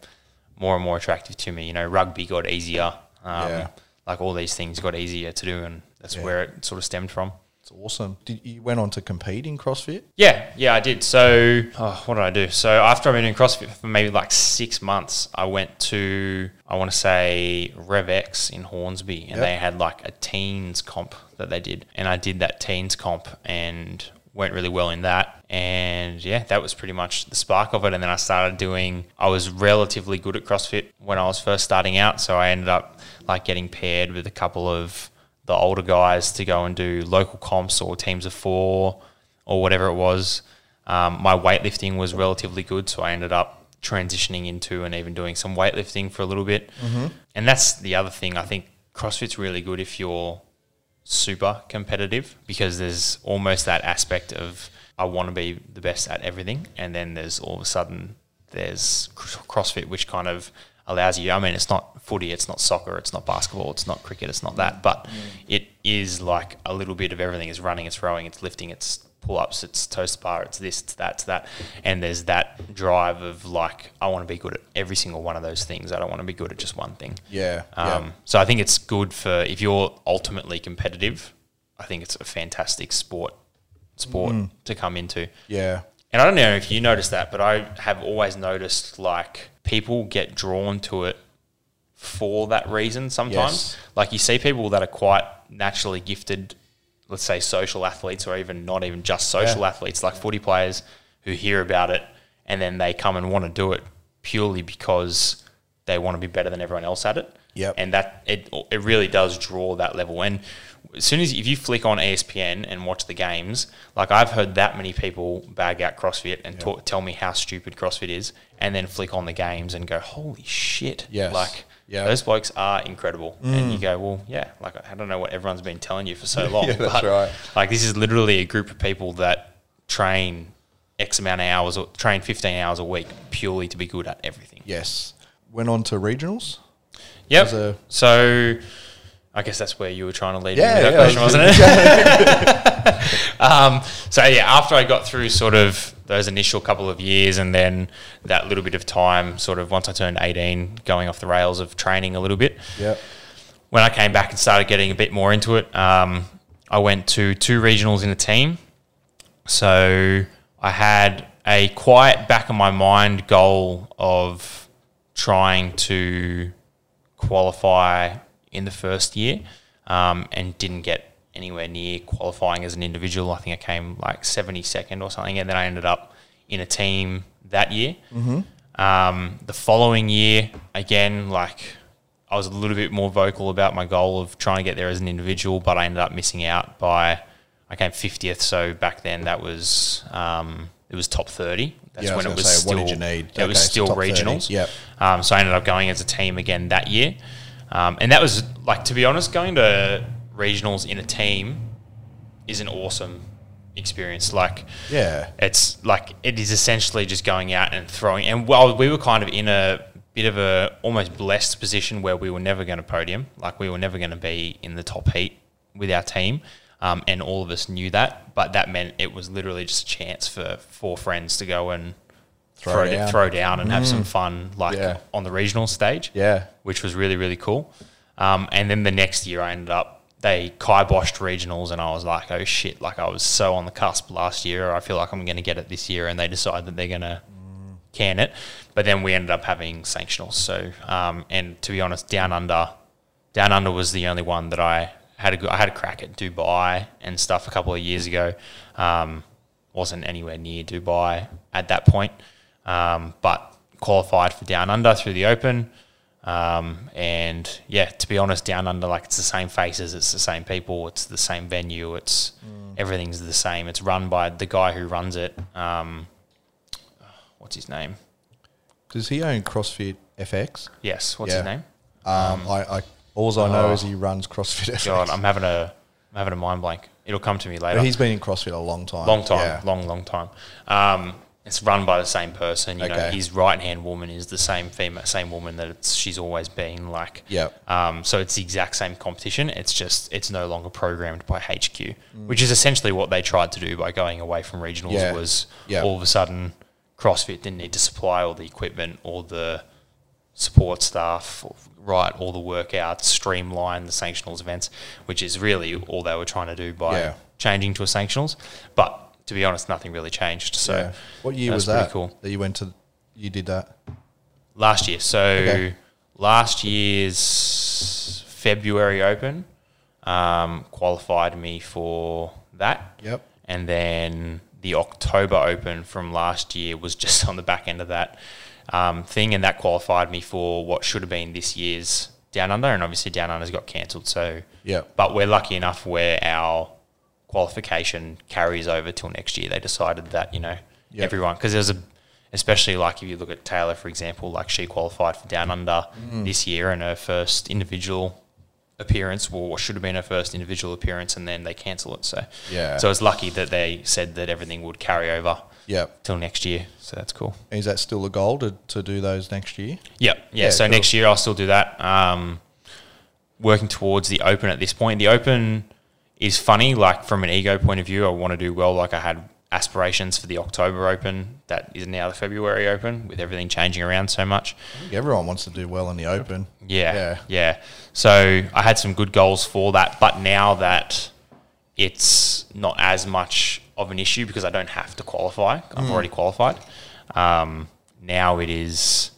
more and more attractive to me. You know, rugby got easier. Um, Yeah. Like all these things got easier to do, and that's where it sort of stemmed from. It's awesome. Did you went on to compete in CrossFit? Yeah, yeah, I did. So, oh, what did I do? So, after I've been doing CrossFit for maybe like six months, I went to, I want to say, RevX in Hornsby, and Yep. they had like a teens comp that they did. And I did that teens comp and went really well in that. And yeah, that was pretty much the spark of it. And then I started doing, I was relatively good at CrossFit when I was first starting out. So, I ended up like getting paired with a couple of the older guys to go and do local comps or teams of four or whatever it was. Um, my weightlifting was relatively good, so I ended up transitioning into and even doing some weightlifting for a little bit. And that's the other thing. I think CrossFit's really good if you're super competitive because there's almost that aspect of I want to be the best at everything, and then there's all of a sudden there's CrossFit which kind of allows you. I mean, it's not footy, it's not soccer, it's not basketball, it's not cricket, it's not that, but it is like a little bit of everything. It's running, it's rowing, it's lifting, it's pull ups, it's toes to bar, it's this, it's that, it's that, and there's that drive of like I want to be good at every single one of those things. I don't want to be good at just one thing. Yeah. Um, yeah. So I think it's good for if you're ultimately competitive. I think it's a fantastic sport sport Mm. to come into. Yeah. And I don't know if you noticed that, but I have always noticed like people get drawn to it for that reason sometimes. Yes. Like you see people that are quite naturally gifted, let's say social athletes or even not even just social Yeah. athletes, like footy players who hear about it and then they come and want to do it purely because they want to be better than everyone else at it. Yep. And that it it really does draw that level. And as soon as if you flick on ESPN and watch the games, like I've heard that many people bag out CrossFit and talk, tell me how stupid CrossFit is, and then flick on the games and go, "Holy shit!" Yes. Like Yeah. those blokes are incredible. And mm. you go, "Well, yeah." Like I don't know what everyone's been telling you for so long, Yeah, that's but right. like this is literally a group of people that train X amount of hours or train 15 hours a week purely to be good at everything. Yes. Went on to regionals. Yep. So I guess that's where you were trying to lead Yeah, me with that yeah, question, was wasn't it? um, so yeah, after I got through sort of those initial couple of years and then that little bit of time, sort of once I turned 18, going off the rails of training a little bit, Yep. when I came back and started getting a bit more into it, um, I went to two regionals in a team. So I had a quiet back of my mind goal of trying to qualify in the first year um, and didn't get anywhere near qualifying as an individual. I think I came like 72nd or something, and then I ended up in a team that year. Um, the following year, again, like I was a little bit more vocal about my goal of trying to get there as an individual, but I ended up missing out by I came 50th. So back then that was um, it was top 30. That's Yeah, I was when it was say, still what did you need? It was Okay, so still 30. regionals. Yep. Um, so I ended up going as a team again that year, um, and that was like to be honest, going to regionals in a team is an awesome experience. Like Yeah. it's like it is essentially just going out and throwing. And while we were kind of in a bit of a almost blessed position where we were never going to podium, like we were never going to be in the top heat with our team. Um, and all of us knew that, but that meant it was literally just a chance for four friends to go and Throw throw, down. throw down and have some fun, like Yeah. on the regional stage Yeah. which was really really cool. Um, and then the next year, I ended up they kiboshed regionals, and I was like, oh shit! Like I was so on the cusp last year. I feel like I'm going to get it this year, and they decide that they're going to can it. But then we ended up having sanctionals. So um, and to be honest, down under, down under was the only one that I had a I had a crack at Dubai and stuff a couple of years ago. Um, wasn't anywhere near Dubai at that point, um, but qualified for Down Under through the Open. Um, and yeah, to be honest, Down Under, like it's the same faces, it's the same people, it's the same venue, it's everything's the same. It's run by the guy who runs it. Um, what's his name? Does he own CrossFit FX? Yes, what's Yeah. his name? Um, I, I all I know oh. is he runs CrossFit FX. God, I'm having a I'm having a mind blank. It'll come to me later. but he's been in CrossFit a long time. long time, Yeah. long, long time. It's run by the same person. You know, his right hand woman is the same female, same woman that it's, she's always been. Like, Yep. Um, so it's the exact same competition. It's just it's no longer programmed by HQ, Mm. which is essentially what they tried to do by going away from regionals. Yeah. Was Yeah. all of a sudden CrossFit didn't need to supply all the equipment, all the support staff, right, all the workouts, streamline the sanctionals events, which is really all they were trying to do by Yeah. changing to a sanctionals. But to be honest, nothing really changed. So Yeah. What year was that? Cool. That you went to? You did that. Last year. So Okay. last year's February Open um, qualified me for that. Yep. And then the October Open from last year was just on the back end of that um, thing, and that qualified me for what should have been this year's Down Under, and obviously Down Under's got cancelled. So, Yep. but we're lucky enough where our qualification carries over till next year. They decided that you know Yep. everyone because there's a especially like if you look at Taylor for example, like she qualified for Down Under this year and her first individual appearance, or should have been her first individual appearance, and then they cancel it. So Yeah. so it's lucky that they said that everything would carry over Yep. till next year. So that's cool. Is that still the goal to, to do those next year? Yep. Yeah. Yeah, so cool. next year I'll still do that. Um, working towards the Open at this point. The Open is funny. Like from an ego point of view, I want to do well. Like I had aspirations for the October Open. That is now the February Open with everything changing around so much. Everyone wants to do well in the open. Yeah, Yeah. yeah, So I had some good goals for that, but now that it's not as much of an issue because I don't have to qualify, I've Mm. already qualified. Um, now it is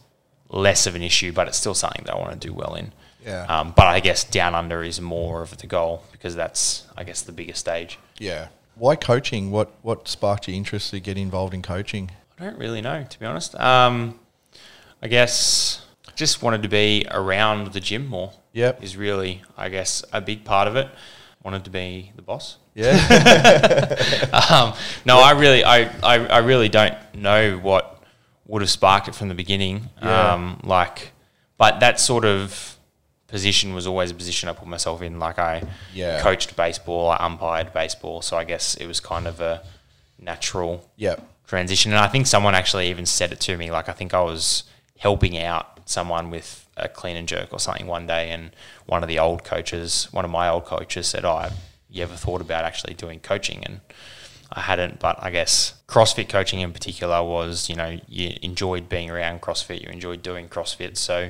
less of an issue, but it's still something that I want to do well in. Yeah. Um, but I guess down under is more of the goal because that's, I guess, the bigger stage. Yeah. Why coaching? What what sparked your interest to get involved in coaching? I don't really know, to be honest. Um, I guess just wanted to be around the gym more. Yep. is really, I guess, a big part of it. Wanted to be the boss. Yeah. um, no, I really, I, I, I really don't know what would have sparked it from the beginning. Yeah. Um, like, but that sort of position was always a position I put myself in. Like, I Yeah. coached baseball, I umpired baseball, so I guess it was kind of a natural yep. transition. And I think someone actually even said it to me. Like, I think I was helping out someone with a clean and jerk or something one day, and one of the old coaches, one of my old coaches, said, "Oh, have you ever thought about actually doing coaching?" And I hadn't, but I guess CrossFit coaching in particular was, you know, you enjoyed being around CrossFit, you enjoyed doing CrossFit, so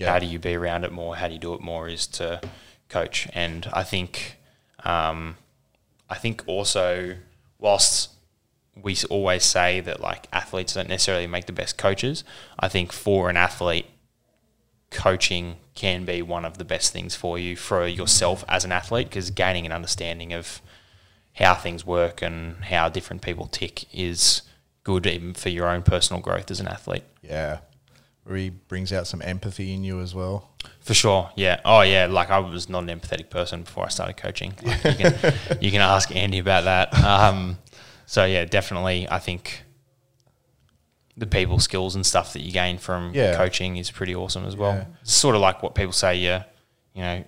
Yeah. how do you be around it more? How do you do it more? Is to coach, and I think, um, I think also whilst we always say that like athletes don't necessarily make the best coaches. I think for an athlete, coaching can be one of the best things for you for yourself as an athlete because gaining an understanding of how things work and how different people tick is good even for your own personal growth as an athlete. Yeah. Really brings out some empathy in you as well. For sure, yeah. Oh, yeah. Like I was not an empathetic person before I started coaching. Like, you, can, you can ask Andy about that. Um, so yeah, definitely. I think the people skills and stuff that you gain from Yeah. coaching is pretty awesome as well. Yeah. It's sort of like what people say. Yeah, you know,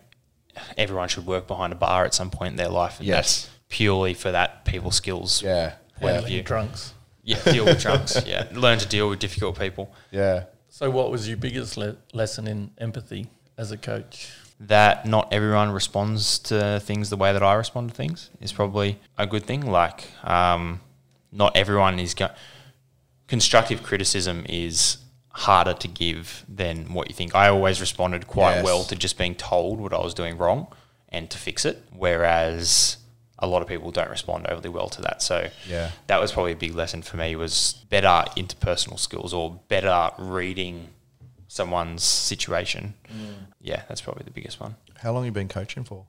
everyone should work behind a bar at some point in their life. And Yes. that's purely for that people skills. Yeah. Point Yeah. of view. Drunks. Yeah, deal with drunks. Yeah, learn to deal with difficult people. Yeah. So, what was your biggest le- lesson in empathy as a coach? that not everyone responds to things the way that I respond to things is probably a good thing. Like, um, not everyone is go- constructive criticism is harder to give than what you think. I always responded quite Yes. well to just being told what I was doing wrong and to fix it, whereas a lot of people don't respond overly well to that. So Yeah. that was probably a big lesson for me was better interpersonal skills or better reading someone's situation. Yeah, that's probably the biggest one. How long you been coaching for?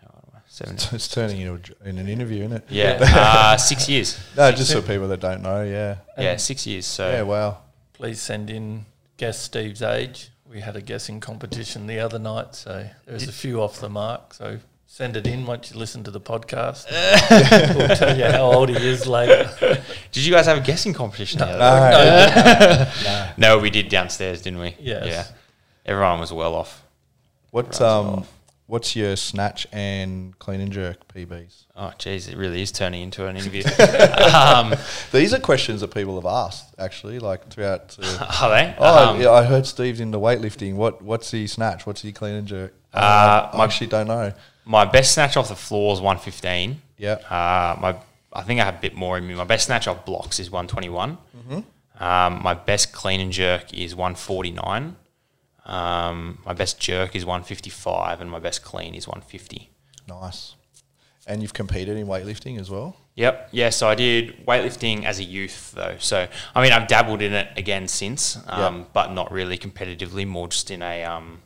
How old? Seven. It's turning into in an interview, isn't it? Yeah, uh, six years. No, just for people that don't know. Yeah. Yeah, six years. So Yeah. Wow. Please send in guess Steve's age. We had a guessing competition the other night, so there's a few off the mark. So send it in once you listen to the podcast. we'll tell you how old he is later. did you guys have a guessing competition? the other No. day? no, we did downstairs, didn't we? Yes. Yeah. Everyone was well off. What Runs um, off. What's your snatch and clean and jerk PBs? Oh, geez, it really is turning into an interview. um, These are questions that people have asked actually, like throughout. Uh, are they? oh, Um, yeah, I heard Steve's into weightlifting. What what's he snatch? What's he clean and jerk? Uh, I my- actually don't know. My best snatch off the floor is 115. Yeah. Uh, my I think I have a bit more in me. My best snatch off blocks is 121. Um, my best clean and jerk is 149. Um, my best jerk is 155, and my best clean is 150. Nice. And you've competed in weightlifting as well. Yep. Yeah. So I did weightlifting as a youth, though. So I mean, I've dabbled in it again since, um, Yep. but not really competitively. More just in a, um,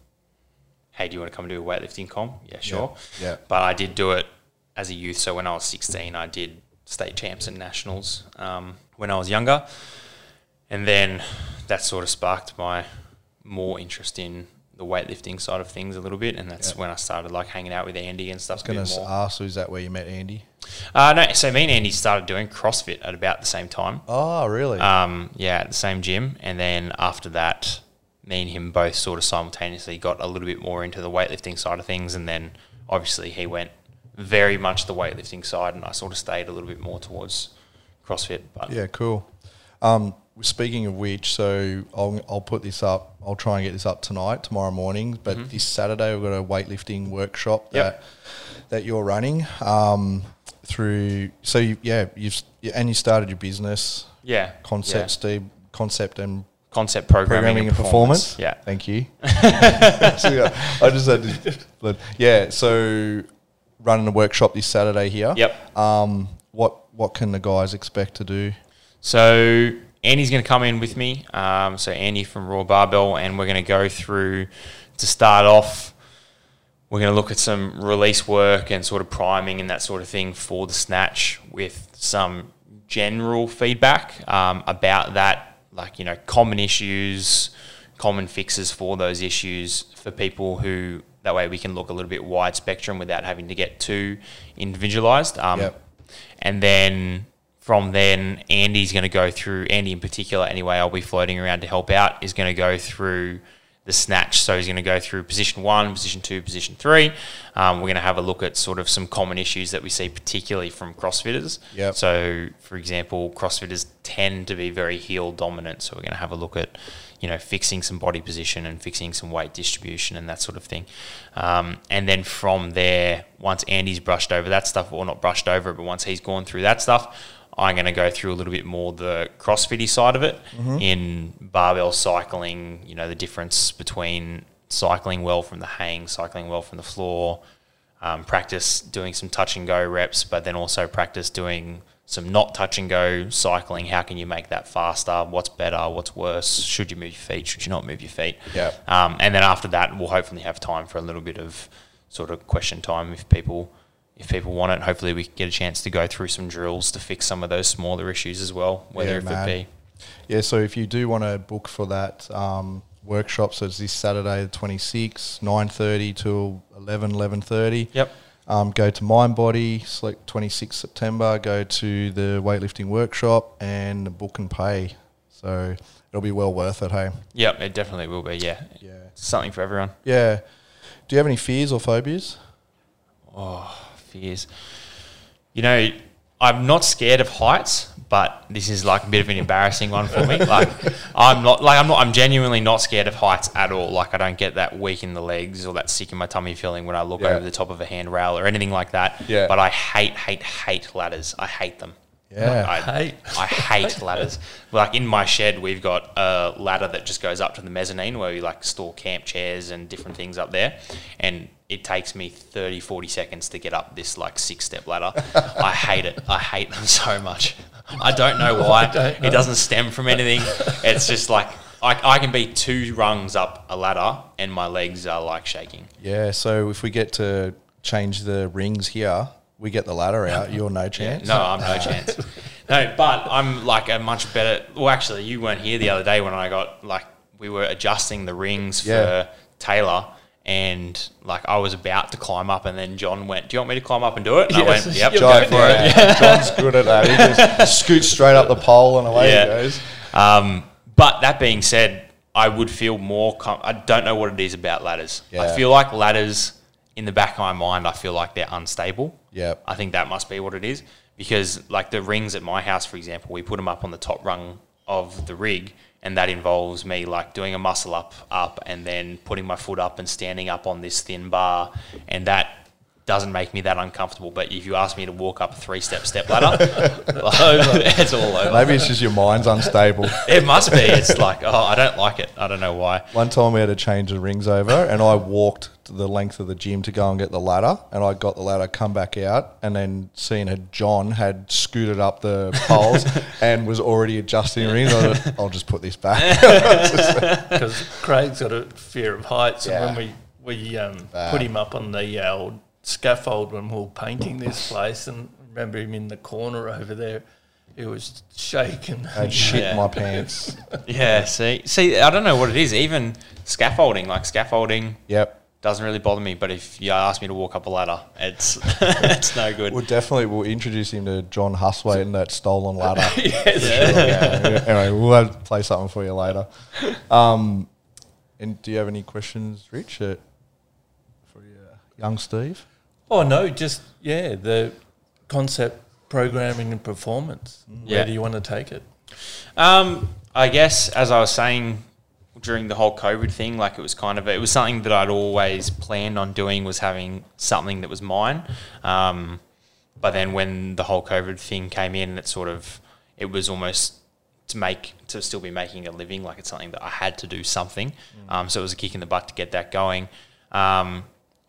hey, do you want to come do a weightlifting comp? Yeah, sure. Yeah. But I did do it as a youth. So when I was 16, I did state champs and nationals um, when I was younger, and then that sort of sparked my more interest in the weightlifting side of things a little bit, and that's Yeah. when I started like hanging out with Andy and stuff. I was going to ask, is that where you met Andy? Uh, no, so me and Andy started doing CrossFit at about the same time. Oh, really? Um, yeah, at the same gym, and then after that, me and him both sort of simultaneously got a little bit more into the weightlifting side of things, and then obviously he went very much the weightlifting side, and I sort of stayed a little bit more towards CrossFit. But Yeah, cool. Um, speaking of which, so I'll, I'll put this up. I'll try and get this up tonight, tomorrow morning. But this Saturday, we've got a weightlifting workshop Mm-hmm. Yep. that that you're running um, through. So you, yeah, you've and you started your business yeah, concept, yeah. Steve, concept and concept programming, programming, and and performance. Yeah, thank you. So, yeah, I just had to, yeah. So running a workshop this Saturday here. Yep. Um, what what can the guys expect to do? So Andy's going to come in with me. Um, so Andy from Raw Barbell, and we're going to go through to start off. We're going to look at some release work and sort of priming and that sort of thing for the snatch with some general feedback um, about that like you know common issues, common fixes for those issues for people who that way we can look a little bit wide spectrum without having to get too individualized. Um, Yep. And then from then, Andy's going to go through, Andy in particular, anyway, I'll be floating around to help out, is going to go through the snatch. So he's going to go through position one, position two, position three. Um, we're going to have a look at sort of some common issues that we see, particularly from CrossFitters. Yep. So, for example, CrossFitters tend to be very heel dominant. So we're going to have a look at, you know, fixing some body position and fixing some weight distribution and that sort of thing. Um, and then from there, once Andy's brushed over that stuff, or not brushed over it, but once he's gone through that stuff, I'm going to go through a little bit more the CrossFitty side of it in barbell cycling. You know, the difference between cycling well from the hang, cycling well from the floor, um, practice doing some touch and go reps, but then also practice doing some not touch and go cycling. How can you make that faster? What's better? What's worse? Should you move your feet? Should you not move your feet? Yep. Um, and then after that, we'll hopefully have time for a little bit of sort of question time if people if people want it. Hopefully, we can get a chance to go through some drills to fix some of those smaller issues as well. Whether Yeah, if man. it Yeah, so if you do want to book for that um, workshop, so it's this Saturday, the 26th, 9.30 till 11, 11.30. yep. Um, go to MindBody, select 26th September, go to the weightlifting workshop and book and pay. So it'll be well worth it, hey? Yep, it definitely will be. Yeah, Yeah. something for everyone. Yeah. Do you have any fears or phobias? Fears. You know, I'm not scared of heights, but this is like a bit of an embarrassing one for me. Like, I'm not like I'm not. I'm genuinely not scared of heights at all. Like, I don't get that weak in the legs or that sick in my tummy feeling when I look Yeah. over the top of a handrail or anything like that. Yeah. But I hate, hate, hate ladders. I hate them. Yeah. I, Hate. I hate ladders. Like in my shed, we've got a ladder that just goes up to the mezzanine where we like store camp chairs and different things up there. And it takes me 30, 40 seconds to get up this like six step ladder. I hate it. I hate them so much. I don't know why. don't know. It doesn't stem from anything. It's just like I, I can be two rungs up a ladder and my legs are like shaking. Yeah, so if we get to change the rings here, we get the ladder out, you're no chance. No, I'm no chance. No, but I'm like a much better. Well, actually, you weren't here the other day when I got like we were adjusting the rings Yeah. for Taylor, and like I was about to climb up, and then John went, "Do you want me to climb up and do it?" And Yes, I went, "Yep, go for it." Yeah, John's good at that. He just scoots straight up the pole and away Yeah. he goes. Um, but that being said, I would feel more. Com- I don't know what it is about ladders. I feel like ladders, in the back of my mind, I feel like they're unstable. Yep. I think that must be what it is because, like the rings at my house, for example, we put them up on the top rung of the rig, and that involves me like doing a muscle up, up, and then putting my foot up and standing up on this thin bar, and that doesn't make me that uncomfortable. But if you ask me to walk up a three step step ladder, it's all over. Maybe it's just your mind's unstable. It must be. It's like, oh, I don't like it. I don't know why. One time we had to change the rings over, and I walked the length of the gym to go and get the ladder, and I got the ladder, come back out, and then seeing had John had scooted up the poles and was already adjusting rings. I thought, I'll just put this back. because Craig's got a fear of heights, Yeah. and when we we um, put him up on the uh, old scaffold when we were painting this place, and remember him in the corner over there, he was shaking. I had shit Yeah. my pants. Yeah, see, see, I don't know what it is. Even scaffolding, like scaffolding, Yep. doesn't really bother me. But if you ask me to walk up a ladder, it's it's no good. We'll definitely we'll introduce him to John Huswaite and that stolen ladder. yes. yeah. Anyway, we'll have to play something for you later. Um, and do you have any questions, Rich, uh, for your young Steve? Oh no, just yeah, the concept programming and performance. Yeah. Where do you want to take it? Um, I guess as I was saying during the whole COVID thing, like it was kind of it was something that I'd always planned on doing was having something that was mine. Um, but then when the whole COVID thing came in, it sort of it was almost to make to still be making a living. Like it's something that I had to do something. Um, so it was a kick in the butt to get that going. Um,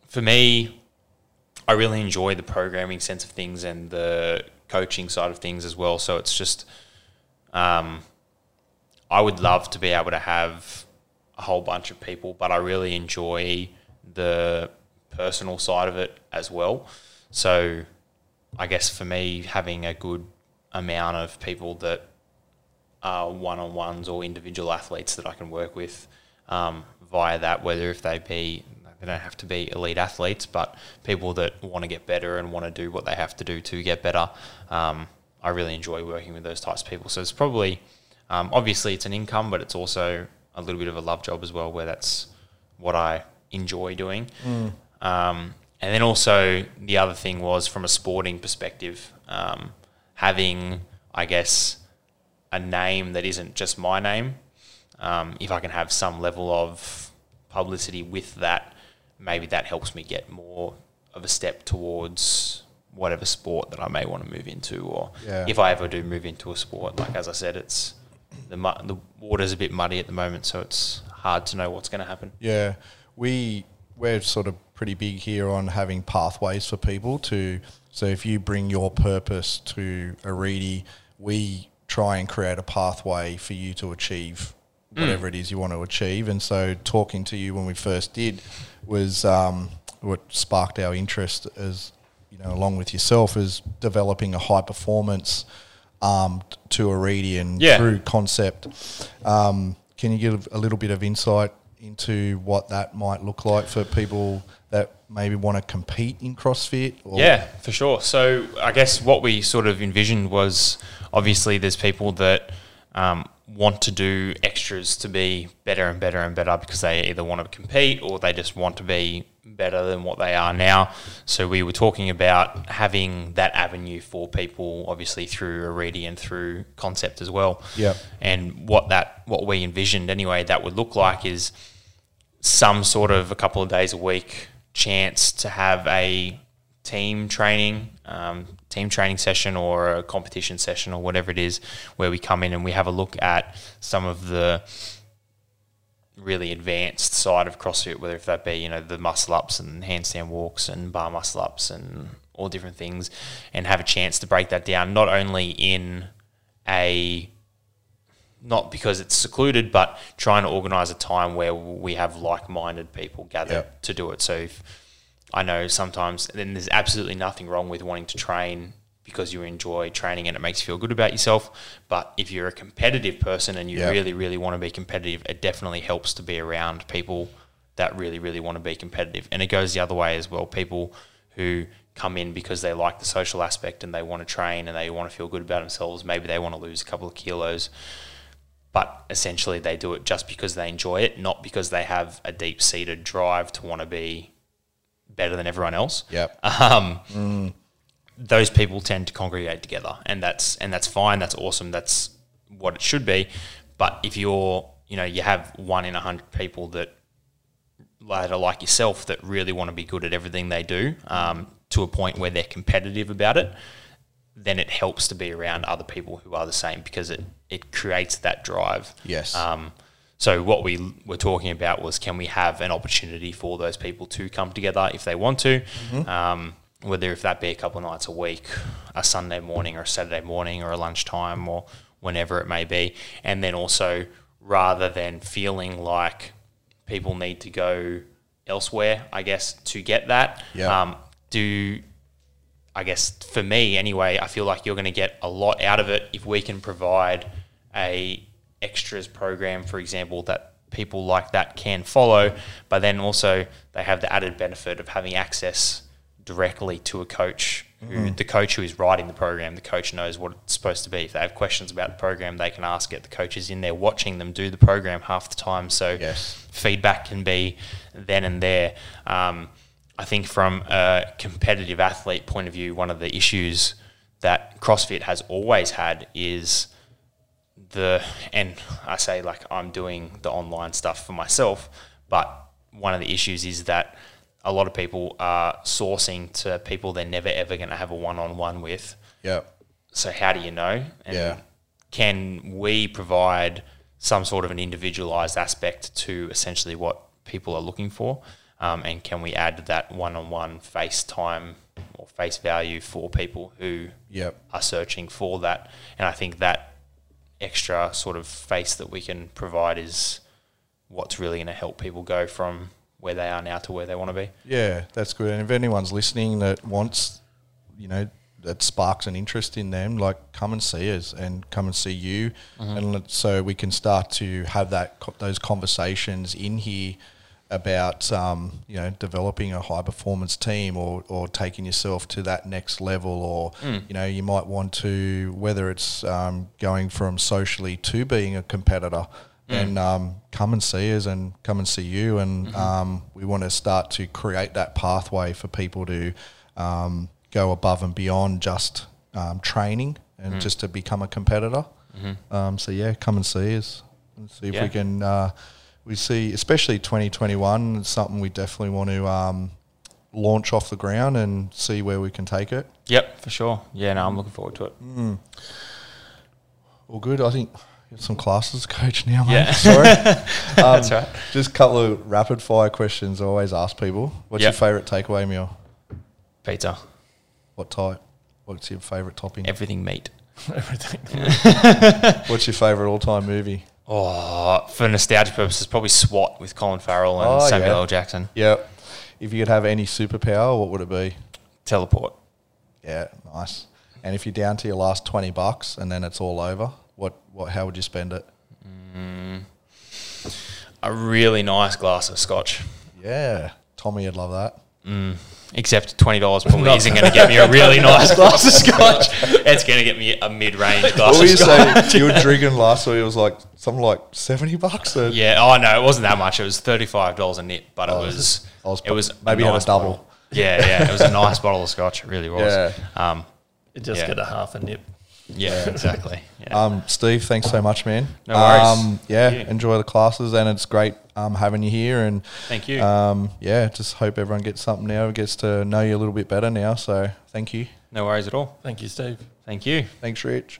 for me, I really enjoy the programming sense of things and the coaching side of things as well. So it's just, um, I would love to be able to have a whole bunch of people, but I really enjoy the personal side of it as well. So I guess for me, having a good amount of people that are one-on-ones or individual athletes that I can work with um, via that, whether if they be they don't have to be elite athletes, but people that want to get better and want to do what they have to do to get better. Um, I really enjoy working with those types of people. So it's probably um, obviously it's an income, but it's also a little bit of a love job as well, where that's what I enjoy doing. Um, and then also the other thing was from a sporting perspective, um, having I guess a name that isn't just my name. Um, if I can have some level of publicity with that, maybe that helps me get more of a step towards whatever sport that I may want to move into, or Yeah. if I ever do move into a sport. Like as I said, it's the mu- the water's a bit muddy at the moment, so it's hard to know what's going to happen. Yeah, we we're sort of pretty big here on having pathways for people to. So if you bring your purpose to Arete, we try and create a pathway for you to achieve whatever it is you want to achieve. And so talking to you when we first did was um, what sparked our interest as you know, along with yourself, is developing a high performance um, to and Yeah. through concept. Um, can you give a little bit of insight into what that might look like for people that maybe want to compete in CrossFit? Or Yeah, for sure. So I guess what we sort of envisioned was obviously there's people that um, want to do extras to be better and better and better because they either want to compete or they just want to be better than what they are now. So we were talking about having that avenue for people, obviously through Arete and through Concept as well. Yep. And what that what we envisioned anyway that would look like is some sort of a couple of days a week chance to have a team training, um, team training session or a competition session or whatever it is, where we come in and we have a look at some of the really advanced side of CrossFit, whether if that be you know the muscle ups and handstand walks and bar muscle ups and all different things, and have a chance to break that down not only in a not because it's secluded, but trying to organise a time where we have like-minded people gather Yep. to do it. So if I know sometimes, then there's absolutely nothing wrong with wanting to train because you enjoy training and it makes you feel good about yourself. But if you're a competitive person and you Yep. really, really want to be competitive, it definitely helps to be around people that really, really want to be competitive. And it goes the other way as well. People who come in because they like the social aspect and they want to train and they want to feel good about themselves. Maybe they want to lose a couple of kilos but essentially they do it just because they enjoy it, not because they have a deep seated drive to want to be better than everyone else. Yep. Um, Those people tend to congregate together, and that's and that's fine. That's awesome. That's what it should be. But if you're, you know, you have one in a hundred people that that are like yourself that really want to be good at everything they do um, to a point where they're competitive about it, then it helps to be around other people who are the same because it, it creates that drive. Yes. Um, so what we were talking about was can we have an opportunity for those people to come together if they want to, um, whether if that be a couple of nights a week, a Sunday morning or a Saturday morning or a lunchtime or whenever it may be, and then also rather than feeling like people need to go elsewhere, I guess to get that, Yeah. um, do I guess for me anyway, I feel like you're going to get a lot out of it if we can provide a extras program, for example, that people like that can follow, but then also they have the added benefit of having access directly to a coach who the coach who is writing the program, the coach knows what it's supposed to be. If they have questions about the program, they can ask it. The coach is in there watching them do the program half the time. So Yes. feedback can be then and there. Um, I think from a competitive athlete point of view, one of the issues that CrossFit has always had is the, and I say like I'm doing the online stuff for myself, but one of the issues is that a lot of people are sourcing to people they're never ever going to have a one on one with. Yep. So how do you know? And Yeah. Can we provide some sort of an individualized aspect to essentially what people are looking for? Um, and can we add that one-on-one face time or face value for people who Yep. are searching for that? And I think that extra sort of face that we can provide is what's really going to help people go from where they are now to where they want to be. Yeah, that's good. And if anyone's listening that wants, you know, that sparks an interest in them, like come and see us and come and see you, mm-hmm. and so we can start to have that those conversations in here about um, you know developing a high performance team or, or taking yourself to that next level or you know you might want to whether it's um, going from socially to being a competitor then um, come and see us and come and see you and um, we want to start to create that pathway for people to um, go above and beyond just um, training and just to become a competitor. Um, so yeah come and see us and see if we can uh, we see especially 2021 it's something we definitely want to um, launch off the ground and see where we can take it Yep, for sure. Yeah, no, I'm looking forward to it. all good I think you got some classes coach now mate. Yeah. sorry um, That's right. just a couple of rapid fire questions I always ask people what's Yep. your favorite takeaway meal Pizza, what type what's your favorite topping everything meat. Everything. what's your favorite all-time movie Oh, for nostalgia purposes, probably SWAT with Colin Farrell and Oh, Samuel yeah. L. Jackson. yeah if you could have any superpower what would it be Teleport. Yeah, nice. And if you're down to your last twenty bucks and then it's all over, what what how would you spend it? Mm. A really nice glass of scotch. Yeah, Tommy you'd love that. Mm. Except twenty dollars probably isn't going to get me a really nice glass of scotch. It's going to get me a mid-range glass What were of you scotch. saying? You were drinking last week. It was like something like seventy bucks. Or Yeah. Oh no, it wasn't that much. It was thirty-five dollars a nip, but Oh, it was. I was it was maybe had a nice double. bottle. Yeah, yeah. It was a nice bottle of scotch. It really was. Yeah. Um, You just Yeah. get a half a nip. Yeah, exactly. Yeah. Um, Steve, thanks so much, man. No worries. Um, yeah, enjoy the classes, and it's great um, having you here. And Thank you. Um, yeah, just hope everyone gets something now, gets to know you a little bit better now. So thank you. no worries at all. Thank you, Steve. Thank you. Thanks, Rich.